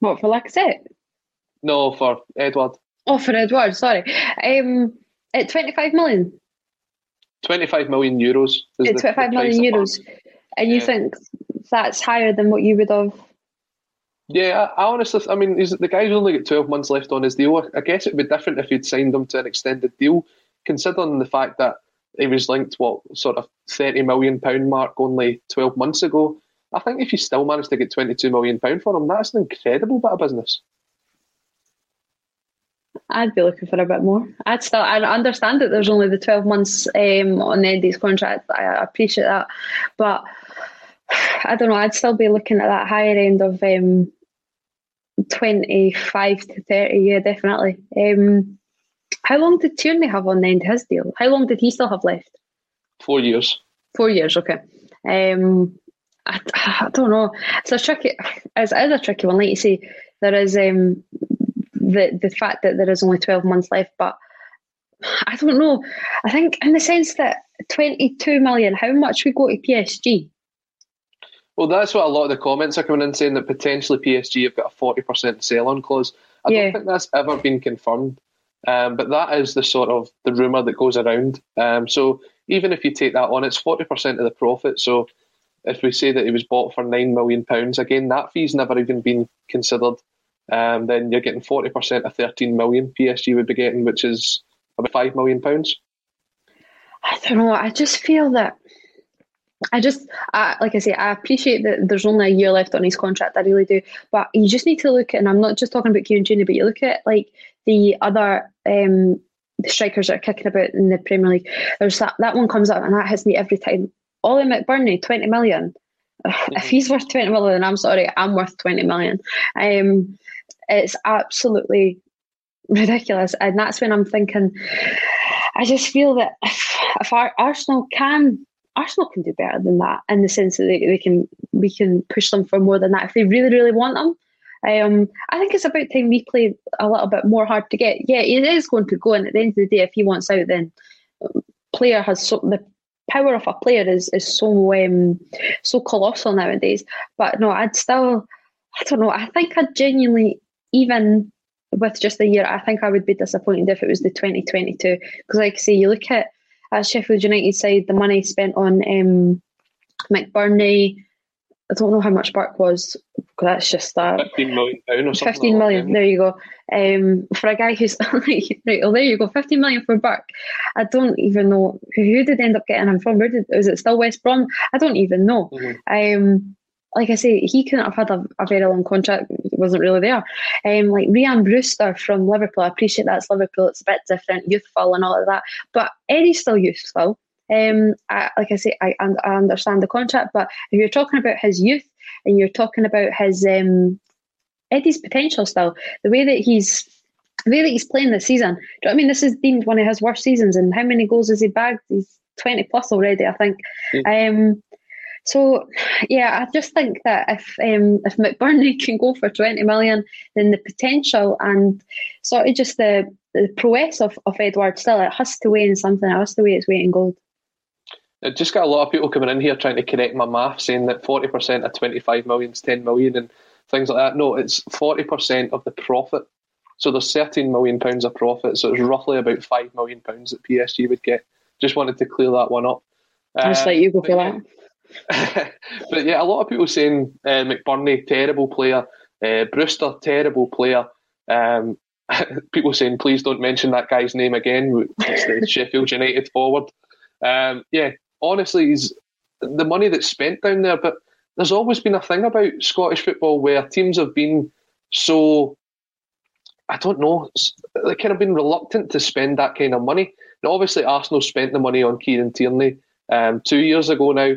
What for Lacazette? No, for Edouard. Oh, for Edouard, Sorry. Um, at twenty-five million. Twenty-five million euros. It's twenty-five million euros, and you yeah. think that's higher than what you would have? Yeah, I, I honestly, I mean, the guy's only got twelve months left on his deal. I guess it'd be different if you'd signed him to an extended deal, considering the fact that he was linked what sort of thirty million pound mark only twelve months ago. I think if you still managed to get twenty two million pound for him, that's an incredible bit of business. I'd be looking for a bit more. I'd still I understand that there's only the twelve months um, on Eddie's contract. I appreciate that, but I don't know. I'd still be looking at that higher end of um, 25 to 30, yeah, definitely. Um, how long did Tierney have on the end of his deal? How long did he still have left? Four years. Four years, okay. Um, I, I don't know. It's a tricky. It's, it is a tricky one. Like you say, there is um, the the fact that there is only twelve months left, but I don't know. I think in the sense that twenty two million, how much we go to PSG? Well, that's what a lot of the comments are coming in saying that potentially PSG have got a forty percent sell on clause. I yeah. don't think that's ever been confirmed, um, but that is the sort of the rumor that goes around. Um, so even if you take that on, it's forty percent of the profit. So if we say that it was bought for nine million pounds, again that fee's never even been considered. Um, then you're getting forty percent of thirteen million. PSG would be getting, which is about five million pounds. I don't know. I just feel that. I just, I, like I say, I appreciate that there's only a year left on his contract. I really do. But you just need to look at, and I'm not just talking about Kieran Tierney, but you look at like the other um, the strikers that are kicking about in the Premier League. There's that that one comes up and that hits me every time. Oli McBurnie, 20 million. Mm-hmm. If he's worth 20 million, I'm sorry, I'm worth 20 million. Um, it's absolutely ridiculous. And that's when I'm thinking, I just feel that if, if our, Arsenal can, Arsenal can do better than that in the sense that they, they can, we can push them for more than that if they really, really want them. Um, I think it's about time we play a little bit more hard to get. Yeah, it is going to go, and at the end of the day, if he wants out, then player has so, the power of a player is is so um, so colossal nowadays. But no, I'd still, I don't know. I think I'd genuinely, even with just a year, I think I would be disappointed if it was the 2022. Because, like I say, you look at, at Sheffield United side, the money spent on um, McBurnie. I don't know how much Burke was. That's just that. Fifteen million pound or something. Million. Like there you go. Um, for a guy who's [laughs] like, right, well, there you go. Fifteen million for Burke. I don't even know who, who did end up getting him from. Where did was it still West Brom? I don't even know. Mm-hmm. Um, like I say, he couldn't have had a, a very long contract. It wasn't really there. Um, like Ryan Brewster from Liverpool, I appreciate that's Liverpool. It's a bit different, youthful and all of that. But Eddie's still youthful. Um, I, like I say, I, I understand the contract, but if you're talking about his youth and you're talking about his um, Eddie's potential still, the way that he's the way that he's playing this season. Do you know what I mean? This is deemed one of his worst seasons, and how many goals has he bagged? He's twenty plus already, I think. Mm. Um, so, yeah, I just think that if um, if McBurnie [laughs] can go for 20 million, then the potential and sort of just the, the prowess of, of Edouard still, it has to weigh in something. It has to weigh its weight in gold. I just got a lot of people coming in here trying to correct my math, saying that 40% of 25 million is 10 million and things like that. No, it's 40% of the profit. So there's 13 million pounds of profit. So it's roughly about 5 million pounds that PSG would get. Just wanted to clear that one up. I just uh, let you go for that. [laughs] but yeah, a lot of people saying uh, McBurnie terrible player, uh, Brewster terrible player. Um, [laughs] people saying please don't mention that guy's name again. It's the [laughs] Sheffield United forward. Um, yeah, honestly, he's the money that's spent down there. But there's always been a thing about Scottish football where teams have been so. I don't know. They kind of been reluctant to spend that kind of money. Now, obviously, Arsenal spent the money on Kieran Tierney um, two years ago now.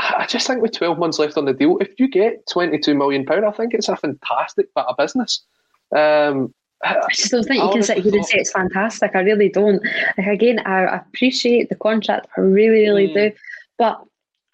I just think with 12 months left on the deal, if you get 22 million pound, I think it's a fantastic bit of business. Um, I just don't think you can sit here and say it's fantastic. I really don't. Like again, I appreciate the contract. I really, really mm. do. But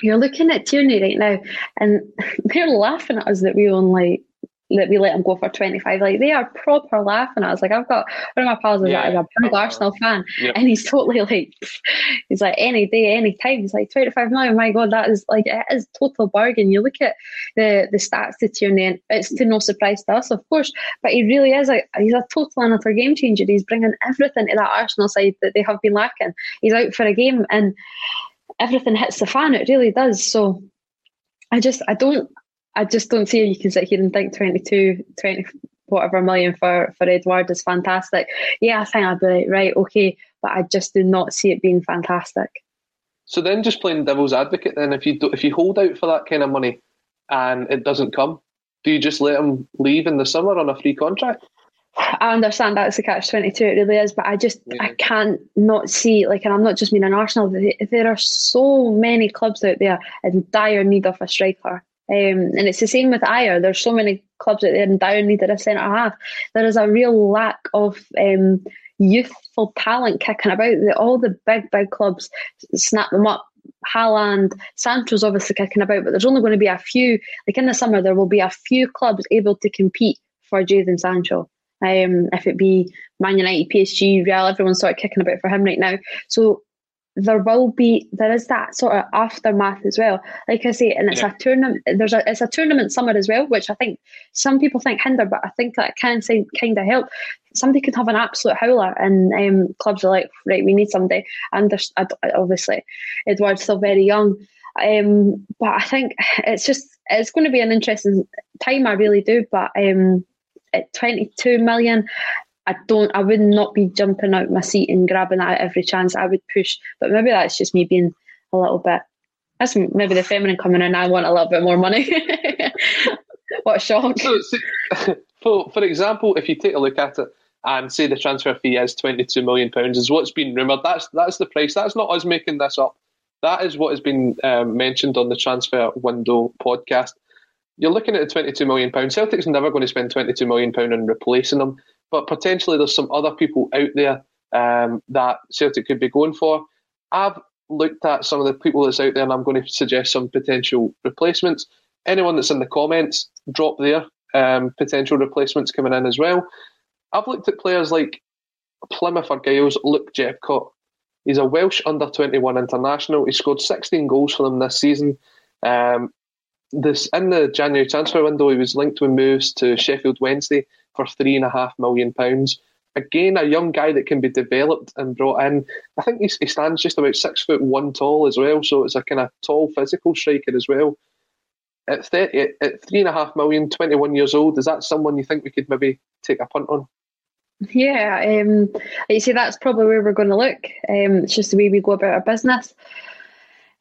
you're looking at Tierney right now, and [laughs] they're laughing at us that we only that we let him go for 25. Like they are proper laughing at us. Like I've got one of my pals is yeah, a big Arsenal fan yep. and he's totally like [laughs] he's like any day, any time. He's like 25 million, my god, that is like it is total bargain. You look at the the stats to Tierney in, it's to no surprise to us, of course. But he really is a he's a total and utter game changer. He's bringing everything to that Arsenal side that they have been lacking. He's out for a game and everything hits the fan, it really does. So I just I don't I just don't see how you can sit here and think 22, 20 whatever million for, for Edouard is fantastic. Yeah, I think I'd be like, right, okay, but I just do not see it being fantastic. So then, just playing devil's advocate, then if you do, if you hold out for that kind of money and it doesn't come, do you just let him leave in the summer on a free contract? I understand that's the catch twenty two. It really is, but I just yeah. I can't not see like, and I'm not just meaning Arsenal. There are so many clubs out there in dire need of a striker Um, and it's the same with Ayr. There's so many clubs out there in dire need a centre half. There is a real lack of um, youthful talent kicking about. All the big, big clubs snap them up. Haaland, Sancho's obviously kicking about, but there's only going to be a few. Like in the summer, there will be a few clubs able to compete for Jadon Sancho. Um, if it be Man United, PSG, Real, everyone's sort of kicking about for him right now. So there will be there is that sort of aftermath as well. Like I say, and it's yeah. a tournament. There's a it's a tournament summer as well, which I think some people think hinder, but I think that can kind of help. Somebody could have an absolute howler, and um, clubs are like, right, we need somebody. And there's obviously Edouard's still very young, um, but I think it's just it's going to be an interesting time. I really do, but um, at 22 million, I don't, I would not be jumping out my seat and grabbing at every chance. I would push, but maybe that's just me being a little bit. That's maybe the feminine coming in. I want a little bit more money. [laughs] what a shock! So, [laughs] for for example, if you take a look at it and say the transfer fee is twenty two million pounds, is what's been rumoured. That's that's the price. That's not us making this up. That is what has been um, mentioned on the transfer window podcast. You're looking at the twenty two million pounds. Celtic's never going to spend twenty two million pound on replacing them but potentially there's some other people out there um, that Celtic could be going for. I've looked at some of the people that's out there, and I'm going to suggest some potential replacements. Anyone that's in the comments, drop their um, potential replacements coming in as well. I've looked at players like Plymouth Argyle's Luke Jephcott. He's a Welsh under 21 international. He scored 16 goals for them this season. Um, this in the January transfer window, he was linked with moves to Sheffield Wednesday for three and a half million pounds. Again, a young guy that can be developed and brought in. I think he, he stands just about six foot one tall as well, so it's a kind of tall physical striker as well. At, 30, at three and a half million, 21 years old, is that someone you think we could maybe take a punt on? Yeah, um, you see, that's probably where we're going to look. Um, it's just the way we go about our business.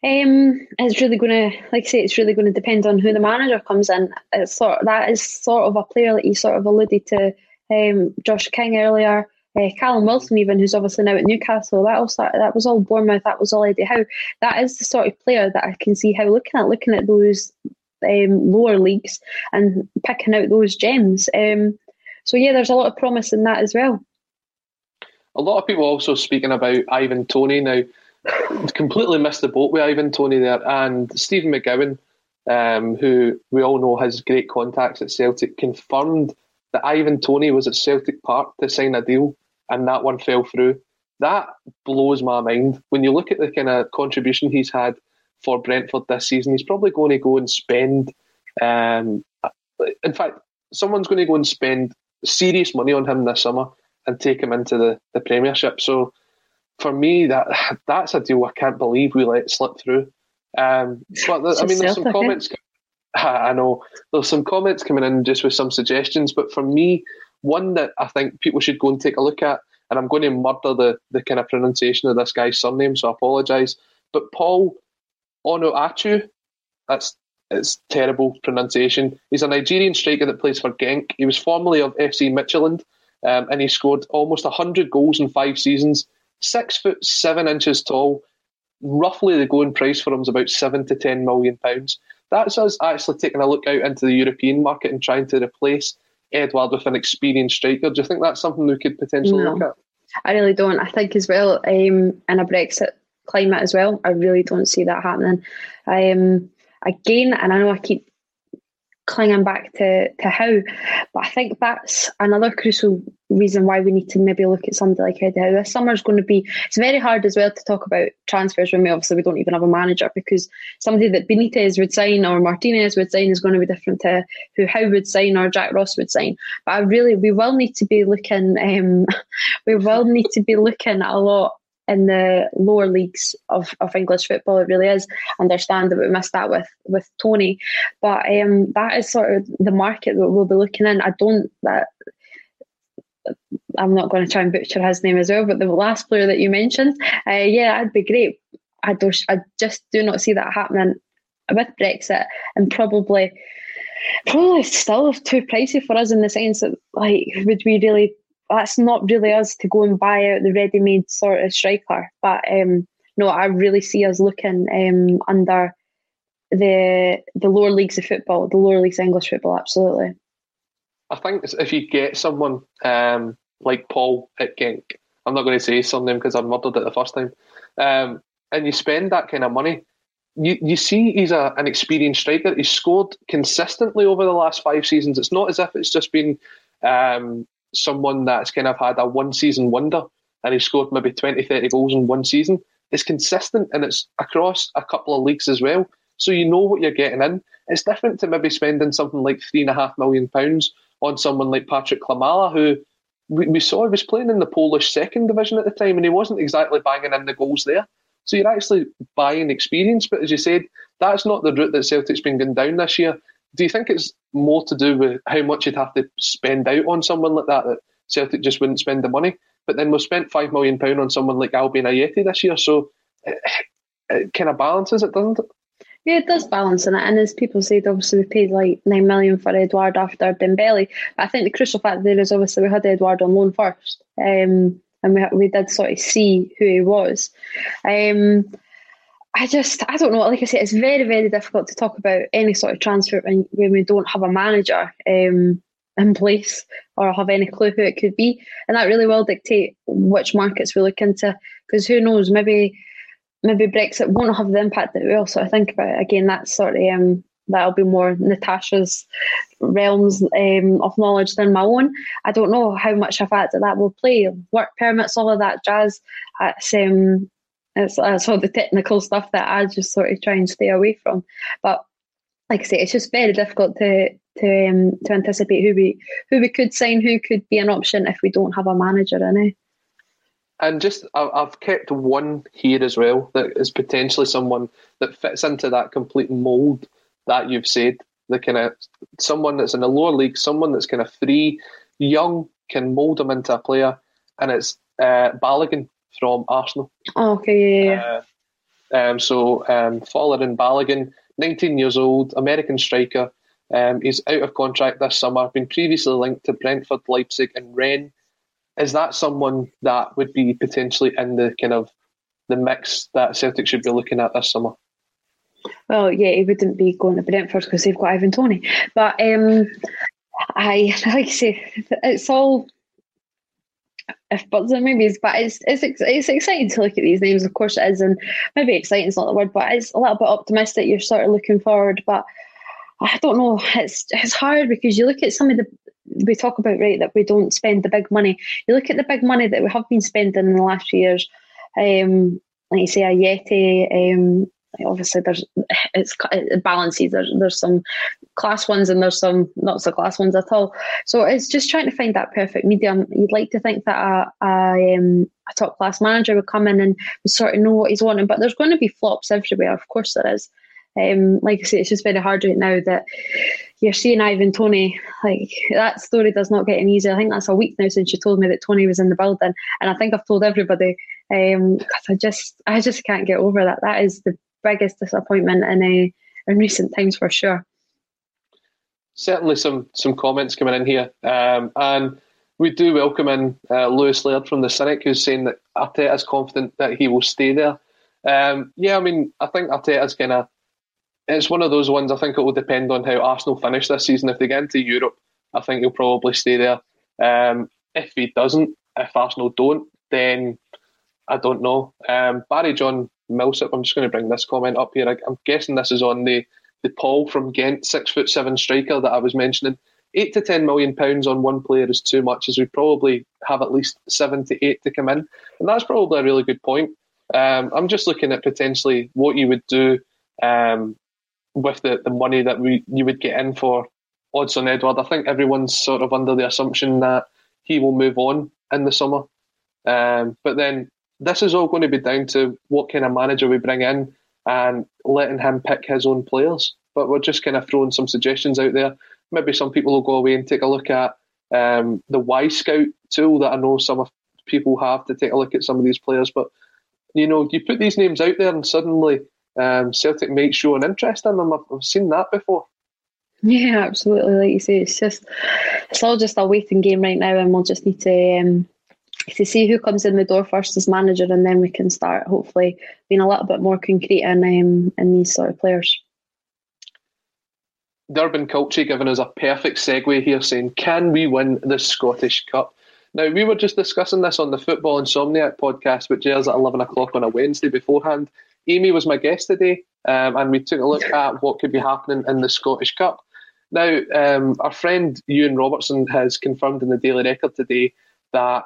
Um, it's really going to, like I say, it's really going to depend on who the manager comes in. It's sort that is sort of a player that you sort of alluded to, um, Josh King earlier, uh, Callum Wilson even, who's obviously now at Newcastle. That started, that was all Bournemouth. That was all Eddie Howe. That is the sort of player that I can see how looking at looking at those um, lower leagues and picking out those gems. Um, so yeah, there's a lot of promise in that as well. A lot of people also speaking about Ivan Toney now completely missed the boat with Ivan Toney there. And Stephen McGowan, um, who we all know has great contacts at Celtic, confirmed that Ivan Toney was at Celtic Park to sign a deal, and that one fell through. That blows my mind. When you look at the kind of contribution he's had for Brentford this season, he's probably going to go and spend. Um, in fact, someone's going to go and spend serious money on him this summer and take him into the, the Premiership. So for me, that [sighs] that's a deal I can't believe we let slip through. Um, but the, I mean, there's some comments. [laughs] I know there's some comments coming in just with some suggestions, but for me, one that I think people should go and take a look at, and I'm going to murder the the kind of pronunciation of this guy's surname, so I apologise. But Paul Onuachu, that's it's terrible pronunciation. He's a Nigerian striker that plays for Genk. He was formerly of FC Midtjylland, um, and he scored almost 100 goals in five seasons six foot seven inches tall. Roughly, the going price for him is about seven to ten million pounds. That's us actually taking a look out into the European market and trying to replace Edouard with an experienced striker. Do you think that's something we could potentially no, look at? I really don't. I think as well um, in a Brexit climate as well, I really don't see that happening. Um, again, and I know I keep clinging back to, to Howe. But I think that's another crucial reason why we need to maybe look at somebody like Eddie Howe. This summer is going to be, it's very hard as well to talk about transfers when we obviously we don't even have a manager because somebody that Benitez would sign or Martinez would sign is going to be different to who Howe would sign or Jack Ross would sign. But I really, we will need to be looking, [laughs] um, we will need to be looking at a lot in the lower leagues of, of English football. It really is. Understand that we missed that with with Toney, but um, that is sort of the market that we'll be looking in. I don't that. I'm not going to try and butcher his name as well, but the last player that you mentioned, uh, yeah, that'd be great. I don't, I just do not see that happening with Brexit, and probably, probably still too pricey for us in the sense that, like, would we really that's not really us to go and buy out the ready-made sort of striker. But um, no, I really see us looking um, under the the lower leagues of football, the lower leagues of English football, absolutely. I think if you get someone um, like Paul at Genk, I'm not going to say his surname because I murdered it the first time, um, and you spend that kind of money, you, you see he's a, an experienced striker. He's scored consistently over the last five seasons. It's not as if it's just been um, someone that's kind of had a one season wonder and he scored maybe 20, 30 goals in one season. It's consistent and it's across a couple of leagues as well. So you know what you're getting in. It's different to maybe spending something like three and a half million pounds on someone like Patrick Klimala, who we, we saw he was playing in the Polish second division at the time and he wasn't exactly banging in the goals there. So you're actually buying experience. But as you said, that's not the route that Celtic's been going down this year. Do you think it's more to do with how much you'd have to spend out on someone like that that Celtic just wouldn't spend the money? But then we've spent five million pound on someone like Albian Ajeti this year, so it, it kind of balances it, doesn't it? Yeah, it does balance in it, and as people said, obviously we paid like nine million for Edouard after Dembele. But I think the crucial fact there is obviously we had Edouard on loan first. Um, and we, we did sort of see who he was. Um, I just, I don't know. Like I said, it's very, very difficult to talk about any sort of transfer when, when we don't have a manager um, in place or have any clue who it could be. And that really will dictate which markets we look into. Because who knows, maybe maybe Brexit won't have the impact that we all sort of think about. Again, that's sort of um, that'll be more Natasha's realms um, of knowledge than my own. I don't know how much of that that will play. Work permits, all of that jazz. It's, um, it's, it's all the technical stuff that I just sort of try and stay away from. But like I say, it's just very difficult to to um, to anticipate who we who we could sign, who could be an option if we don't have a manager in it. And just, I've kept one here as well that is potentially someone that fits into that complete mould that you've said. The kind of someone that's in the lower league, someone that's kind of free, young, can mould them into a player, and it's uh, Balogun from Arsenal. Oh, okay, yeah. Uh, um, so um, Folarin Balogun, 19 years old, American striker. Um, he's out of contract this summer. Been previously linked to Brentford, Leipzig, and Rennes. Is that someone that would be potentially in the kind of the mix that Celtic should be looking at this summer? Well, yeah, he wouldn't be going to Brentford because they've got Ivan Toney. But um, I [laughs] like I say, it's all if buts and maybes, but it's, it's it's exciting to look at these names. Of course, it is, and maybe exciting is not the word, but it's a little bit optimistic. You're sort of looking forward, but I don't know. It's it's hard because you look at some of the we talk about right that we don't spend the big money. You look at the big money that we have been spending in the last few years. Um, like you say, Ajeti, um, obviously there's it's it balances there's there's some class ones and there's some not so class ones at all so it's just trying to find that perfect medium you'd like to think that a, a, um, a top class manager would come in and sort of know what he's wanting but there's going to be flops everywhere of course there is um, like I say, it's just very hard right now that you're seeing Ivan Toney. Like that story does not get any easier. I think that's a week now since you told me that Toney was in the building, and I think I've told everybody um, I just I just can't get over that. That is the biggest disappointment in in recent times for sure. Certainly, some some comments coming in here, um, and we do welcome in uh, Lewis Laird from the Cynic, who's saying that Arteta is confident that he will stay there. Um, yeah, I mean, I think Arteta's kind of it's one of those ones. I think it will depend on how Arsenal finish this season. If they get into Europe, I think he'll probably stay there. Um, if he doesn't, if Arsenal don't, then I don't know. Um, Barry John Millsap. I'm just going to bring this comment up here. I, am guessing this is on the the Paul from Ghent, six foot seven striker that I was mentioning. Eight to ten million pounds on one player is too much, as we probably have at least seven to eight to come in, and that's probably a really good point. Um, I'm just looking at potentially what you would do um, with the, the money that we you would get in for Odsonne Edouard. I think everyone's sort of under the assumption that he will move on in the summer, um, but then this is all going to be down to what kind of manager we bring in and letting him pick his own players. But we're just kind of throwing some suggestions out there. Maybe some people will go away and take a look at um, the Wyscout tool that I know some people have to take a look at some of these players. But you know, you put these names out there, and suddenly um, Celtic might show an interest in them. I've, I've seen that before. Yeah, absolutely. Like you say, it's just it's all just a waiting game right now, and we'll just need to um, to see who comes in the door first as manager, and then we can start hopefully being a little bit more concrete in um, in these sort of players. Durban Culture giving us a perfect segue here, saying, "Can we win the Scottish Cup?" Now we were just discussing this on the Football Insomniac podcast, which airs at eleven o'clock on a Wednesday beforehand. Amy was my guest today, um, and we took a look at what could be happening in the Scottish Cup. Now, um, our friend Ewan Robertson has confirmed in the Daily Record today that,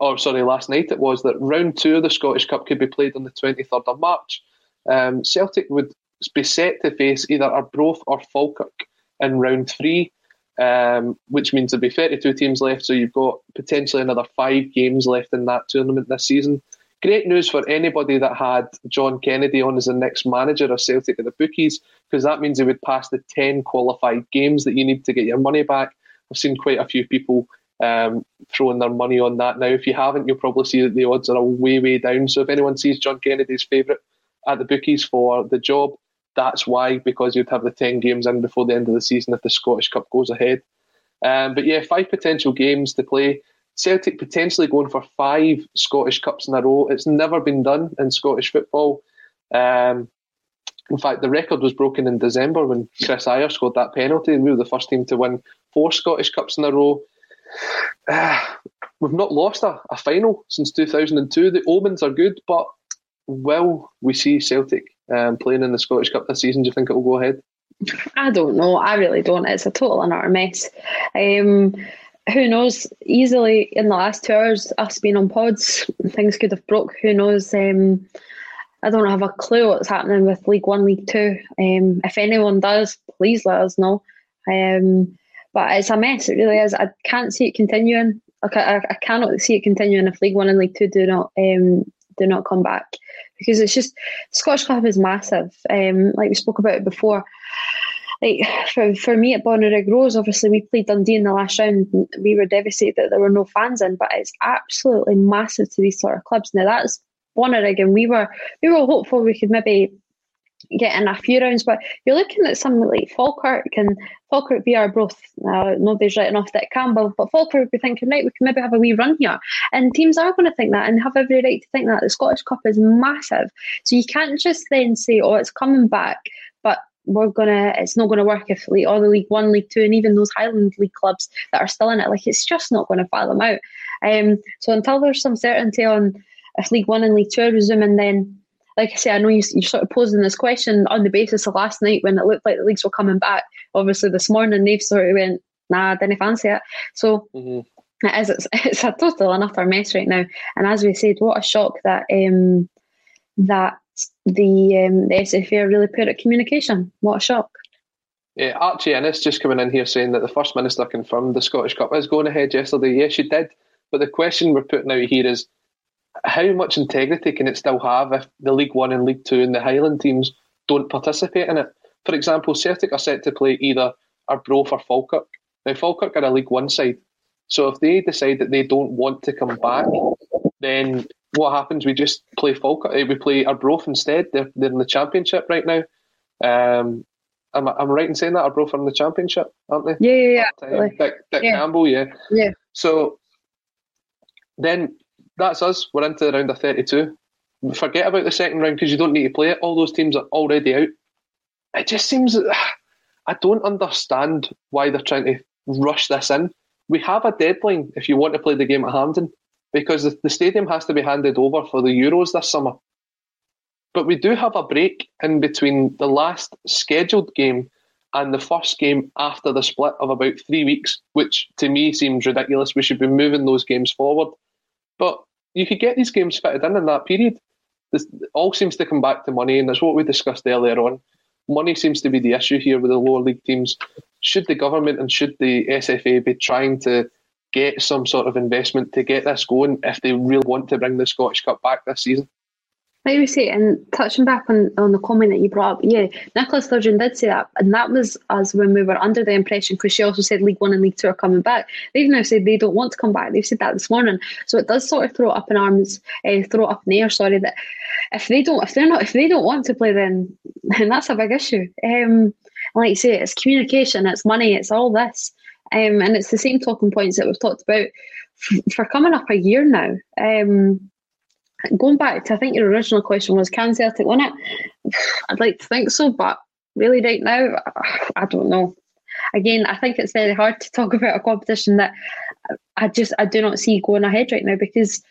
or sorry, last night it was that round two of the Scottish Cup could be played on the 23rd of March. Um, Celtic would be set to face either Arbroath or Falkirk in round three, um, which means there'll be 32 teams left, so you've got potentially another five games left in that tournament this season. Great news for anybody that had John Kennedy on as the next manager of Celtic at the bookies, because that means he would pass the 10 qualified games that you need to get your money back. I've seen quite a few people um, throwing their money on that now. If you haven't, you'll probably see that the odds are way, way down. So if anyone sees John Kennedy's favourite at the bookies for the job, that's why, because you'd have the 10 games in before the end of the season if the Scottish Cup goes ahead. Um, but yeah, five potential games to play. Celtic potentially going for five Scottish Cups in a row. It's never been done in Scottish football. Um, in fact, the record was broken in December when Chris Ajer scored that penalty, and we were the first team to win four Scottish Cups in a row. Uh, [sighs] we've not lost a, a final since 2002. The omens are good, but will we see Celtic um, playing in the Scottish Cup this season? Do you think it will go ahead? I don't know. I really don't. It's a total and utter mess. Um, who knows? Easily in the last two hours, us being on pods, things could have broke. Who knows? Um, I don't have a clue what's happening with League One, League Two. Um, if anyone does, please let us know. Um, but it's a mess. It really is. I can't see it continuing. Like I, I cannot see it continuing if League One and League Two do not um, do not come back because it's just Scottish Club is massive. Um, like we spoke about it before like for, for me at Bonnyrigg Rose, obviously we played Dundee in the last round. We were devastated that there were no fans in, but it's absolutely massive to these sort of clubs. Now that's Bonnyrigg, and we were we were hopeful we could maybe get in a few rounds, but you're looking at something like Falkirk and Falkirk be Arbroath. Uh, nobody's writing off that Campbell, but Falkirk would be thinking, right, we can maybe have a wee run here. And teams are going to think that and have every right to think that. The Scottish Cup is massive. So you can't just then say, oh, it's coming back, but we're gonna it's not gonna work if like all the League One, League Two, and even those Highland League clubs that are still in it, like it's just not gonna file them out. Um, so until there's some certainty on if League One and League Two are resuming, then like I say, I know you, you're sort of posing this question on the basis of last night when it looked like the leagues were coming back. Obviously, this morning they've sort of went, nah, I didn't fancy it. So mm-hmm. it is, it's, [laughs] it's a total and utter mess right now. And as we said, what a shock that um, that the um, the SFA really poor at communication. What a shock. Yeah, Archie Innes just coming in here saying that the First Minister confirmed the Scottish Cup is going ahead yesterday. Yes, she did. But the question we're putting out here is how much integrity can it still have if the League One and League Two and the Highland teams don't participate in it? For example, Celtic are set to play either Arbroath or Falkirk. Now, Falkirk are a League One side. So if they decide that they don't want to come back, then what happens? We just play Falkirk. Eh, we play Arbroath instead. They're, they're in the Championship right now. Um, am I, am right in saying that Arbroath are in the Championship, aren't they? Yeah, yeah, yeah. Dick, Dick yeah. Campbell, yeah. Yeah. So then that's us. We're into the round of 32. Forget about the second round because you don't need to play it. All those teams are already out. It just seems [sighs] I don't understand why they're trying to rush this in. We have a deadline if you want to play the game at Hampden because the stadium has to be handed over for the Euros this summer. But we do have a break in between the last scheduled game and the first game after the split of about three weeks, which to me seems ridiculous. We should be moving those games forward. But you could get these games fitted in in that period. This all seems to come back to money, and that's what we discussed earlier on. Money seems to be the issue here with the lower league teams. Should the government and should the SFA be trying to get some sort of investment to get this going if they really want to bring the Scottish Cup back this season? Like we say, and touching back on, on the comment that you brought up, yeah, Nicola Sturgeon did say that, and that was us when we were under the impression, because she also said League One and League Two are coming back. They've now said they don't want to come back. They've said that this morning, so it does sort of throw up in arms, uh, throw up in the air. Sorry, that if they don't, if they're not, if they don't want to play, then [laughs] then that's a big issue. Um, like you say, it's communication, it's money, it's all this, um, and it's the same talking points that we've talked about for coming up a year now. Um, going back to, I think your original question was, can Celtic win it? [sighs] I'd like to think so, but really right now, [sighs] I don't know. Again, I think it's very hard to talk [laughs] about a competition that I just I do not see going ahead right now because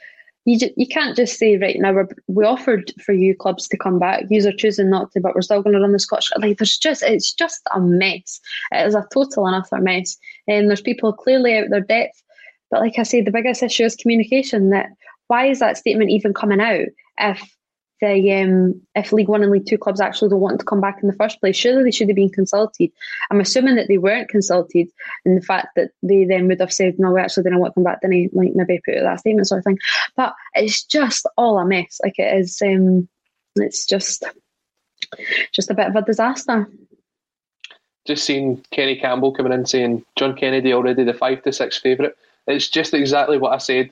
you just, you can't just say right now we're, we offered for you clubs to come back. You are choosing not to, but we're still going to run the Scottish. Like there's just it's just a mess. It is a total and utter mess. And there's people clearly out their depth. But like I say, the biggest issue is communication. That why is that statement even coming out if the um, if League One and League Two clubs actually don't want to come back in the first place, surely they should have been consulted. I'm assuming that they weren't consulted, and the fact that they then would have said, "No, we actually didn't want to come back," then he, like maybe put out that statement sort of thing. But it's just all a mess. Like it is, um, it's just just a bit of a disaster. Just seeing Kenny Campbell coming in saying John Kennedy already the five to six favourite. It's just exactly what I said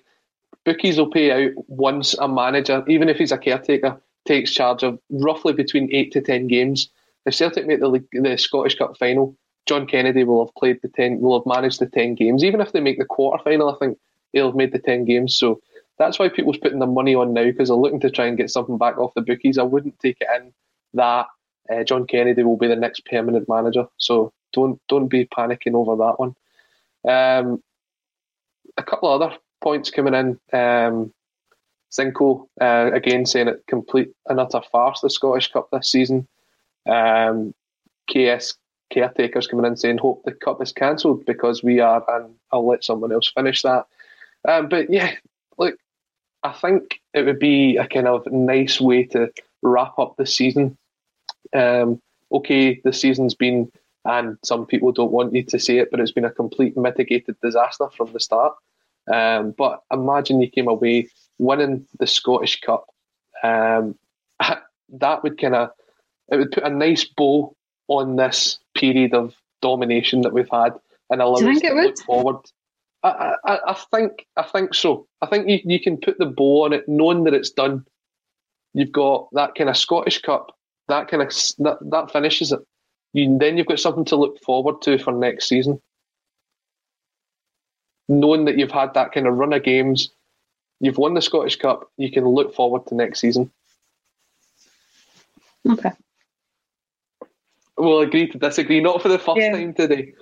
bookies will pay out once a manager, even if he's a caretaker, takes charge of roughly between eight to ten games. If Celtic make the the Scottish Cup final, John Kennedy will have played the ten, will have managed the ten games. Even if they make the quarter final, I think he'll have made the ten games. So that's why people's putting their money on now because they're looking to try and get something back off the bookies. I wouldn't take it in that uh, John Kennedy will be the next permanent manager. So don't don't be panicking over that one. Um, a couple of other points coming in. Um, Zinco uh, again saying it complete and utter farce the Scottish Cup this season. Um, KS caretakers coming in saying hope the cup is cancelled because we are, and I'll let someone else finish that. Um, but yeah, look, I think it would be a kind of nice way to wrap up the season. Um, okay, the season's been, and some people don't want you to say it, but it's been a complete mitigated disaster from the start. Um, but imagine you came away winning the Scottish Cup. Um, [laughs] that would kind of it would put a nice bow on this period of domination that we've had and allow us to look forward. I, I, I think I think so. I think you, you can put the bow on it, knowing that it's done. You've got that kind of Scottish Cup, that kind of that, that finishes it. You then you've got something to look forward to for next season knowing that you've had that kind of run of games, you've won the Scottish Cup, you can look forward to next season. Okay. We'll agree to disagree, not for the first yeah. time today.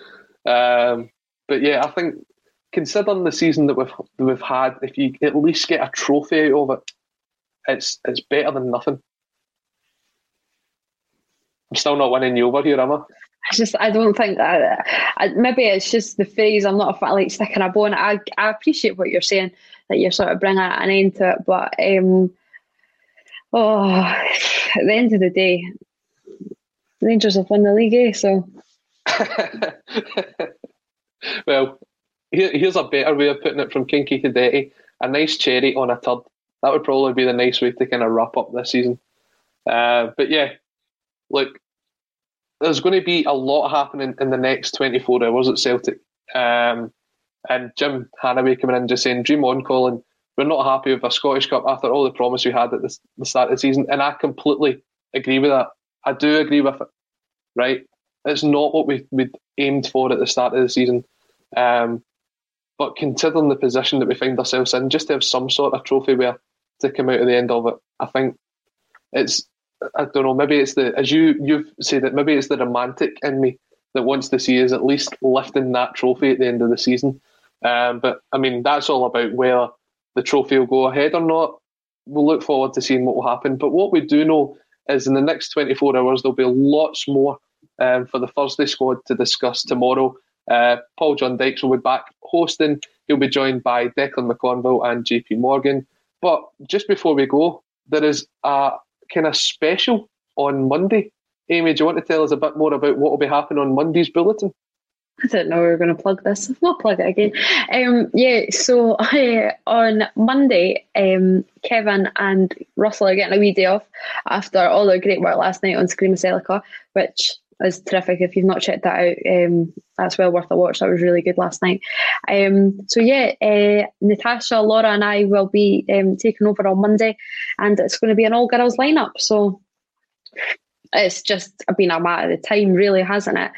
Um, but yeah, I think considering the season that we've we've had, if you at least get a trophy out of it, it's it's better than nothing. I'm still not winning you over here, am I? I just I don't think that I, maybe it's just the phrase I'm not a fan like sticking a bone. I I appreciate what you're saying that you're sort of bringing an end to it, but um, oh, at the end of the day, Rangers have won the league, eh? So. [laughs] well, here, here's a better way of putting it from Kinky to Detty. A nice cherry on a turd. That would probably be the nice way to kind of wrap up this season. Uh, but yeah, look, there's going to be a lot happening in the next 24 hours at Celtic. Um, and Jim Hannaway coming in just saying, Dream on, Colin. We're not happy with a Scottish Cup after all the promise we had at the, the start of the season. And I completely agree with that. I do agree with it, right? It's not what we, we'd aimed for at the start of the season. Um, but considering the position that we find ourselves in, just to have some sort of trophy where to come out at the end of it, I think it's I don't know. Maybe it's the as you you've said that maybe it's the romantic in me that wants to see us at least lifting that trophy at the end of the season. Um, but I mean, that's all about whether the trophy will go ahead or not. We'll look forward to seeing what will happen. But what we do know is in the next 24 hours, there'll be lots more um, for the Thursday squad to discuss tomorrow. Uh, Paul John Dykes will be back hosting. He'll be joined by Declan McConville and JP Morgan. But just before we go, there is a kind of special on Monday. Amy, do you want to tell us a bit more about what will be happening on Monday's bulletin? I didn't know we were going to plug this. [laughs] I'll plug it again. Um, yeah, so [laughs] uh, on Monday, um, Kevin and Russell are getting a wee day off after all their great work last night on Scream of Celica, which is terrific. If you've not checked that out, um, that's well worth a watch. That was really good last night. Um, so yeah, uh, Natasha, Laura, and I will be um, taking over on Monday, and it's going to be an all girls lineup. So it's just been a matter of time, really, hasn't it?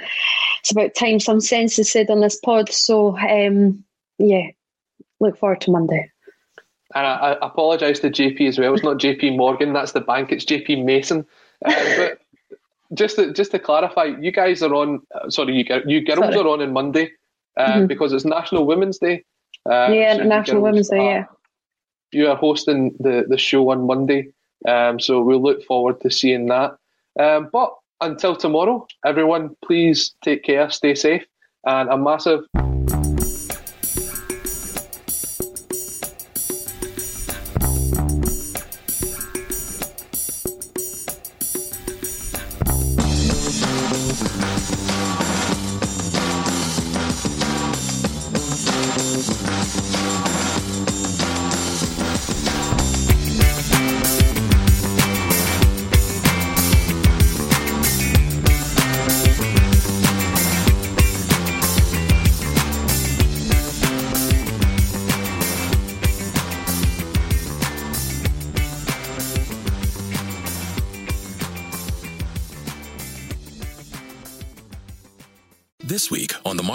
It's about time some sense is said on this pod. So um, yeah, look forward to Monday. And I, I apologise to JP as well. It's not JP Morgan, that's the bank. It's JP Mason. Uh, but just to, just to clarify, you guys are on. Uh, sorry, you you girls Sorry. are on on Monday uh, Mhm. because it's National Women's Day. Uh, yeah, so National Women's Day. are- Yeah. You are hosting the the show on Monday, um, so we'll look forward to seeing that. Um, but until tomorrow, everyone, please take care, stay safe, and a massive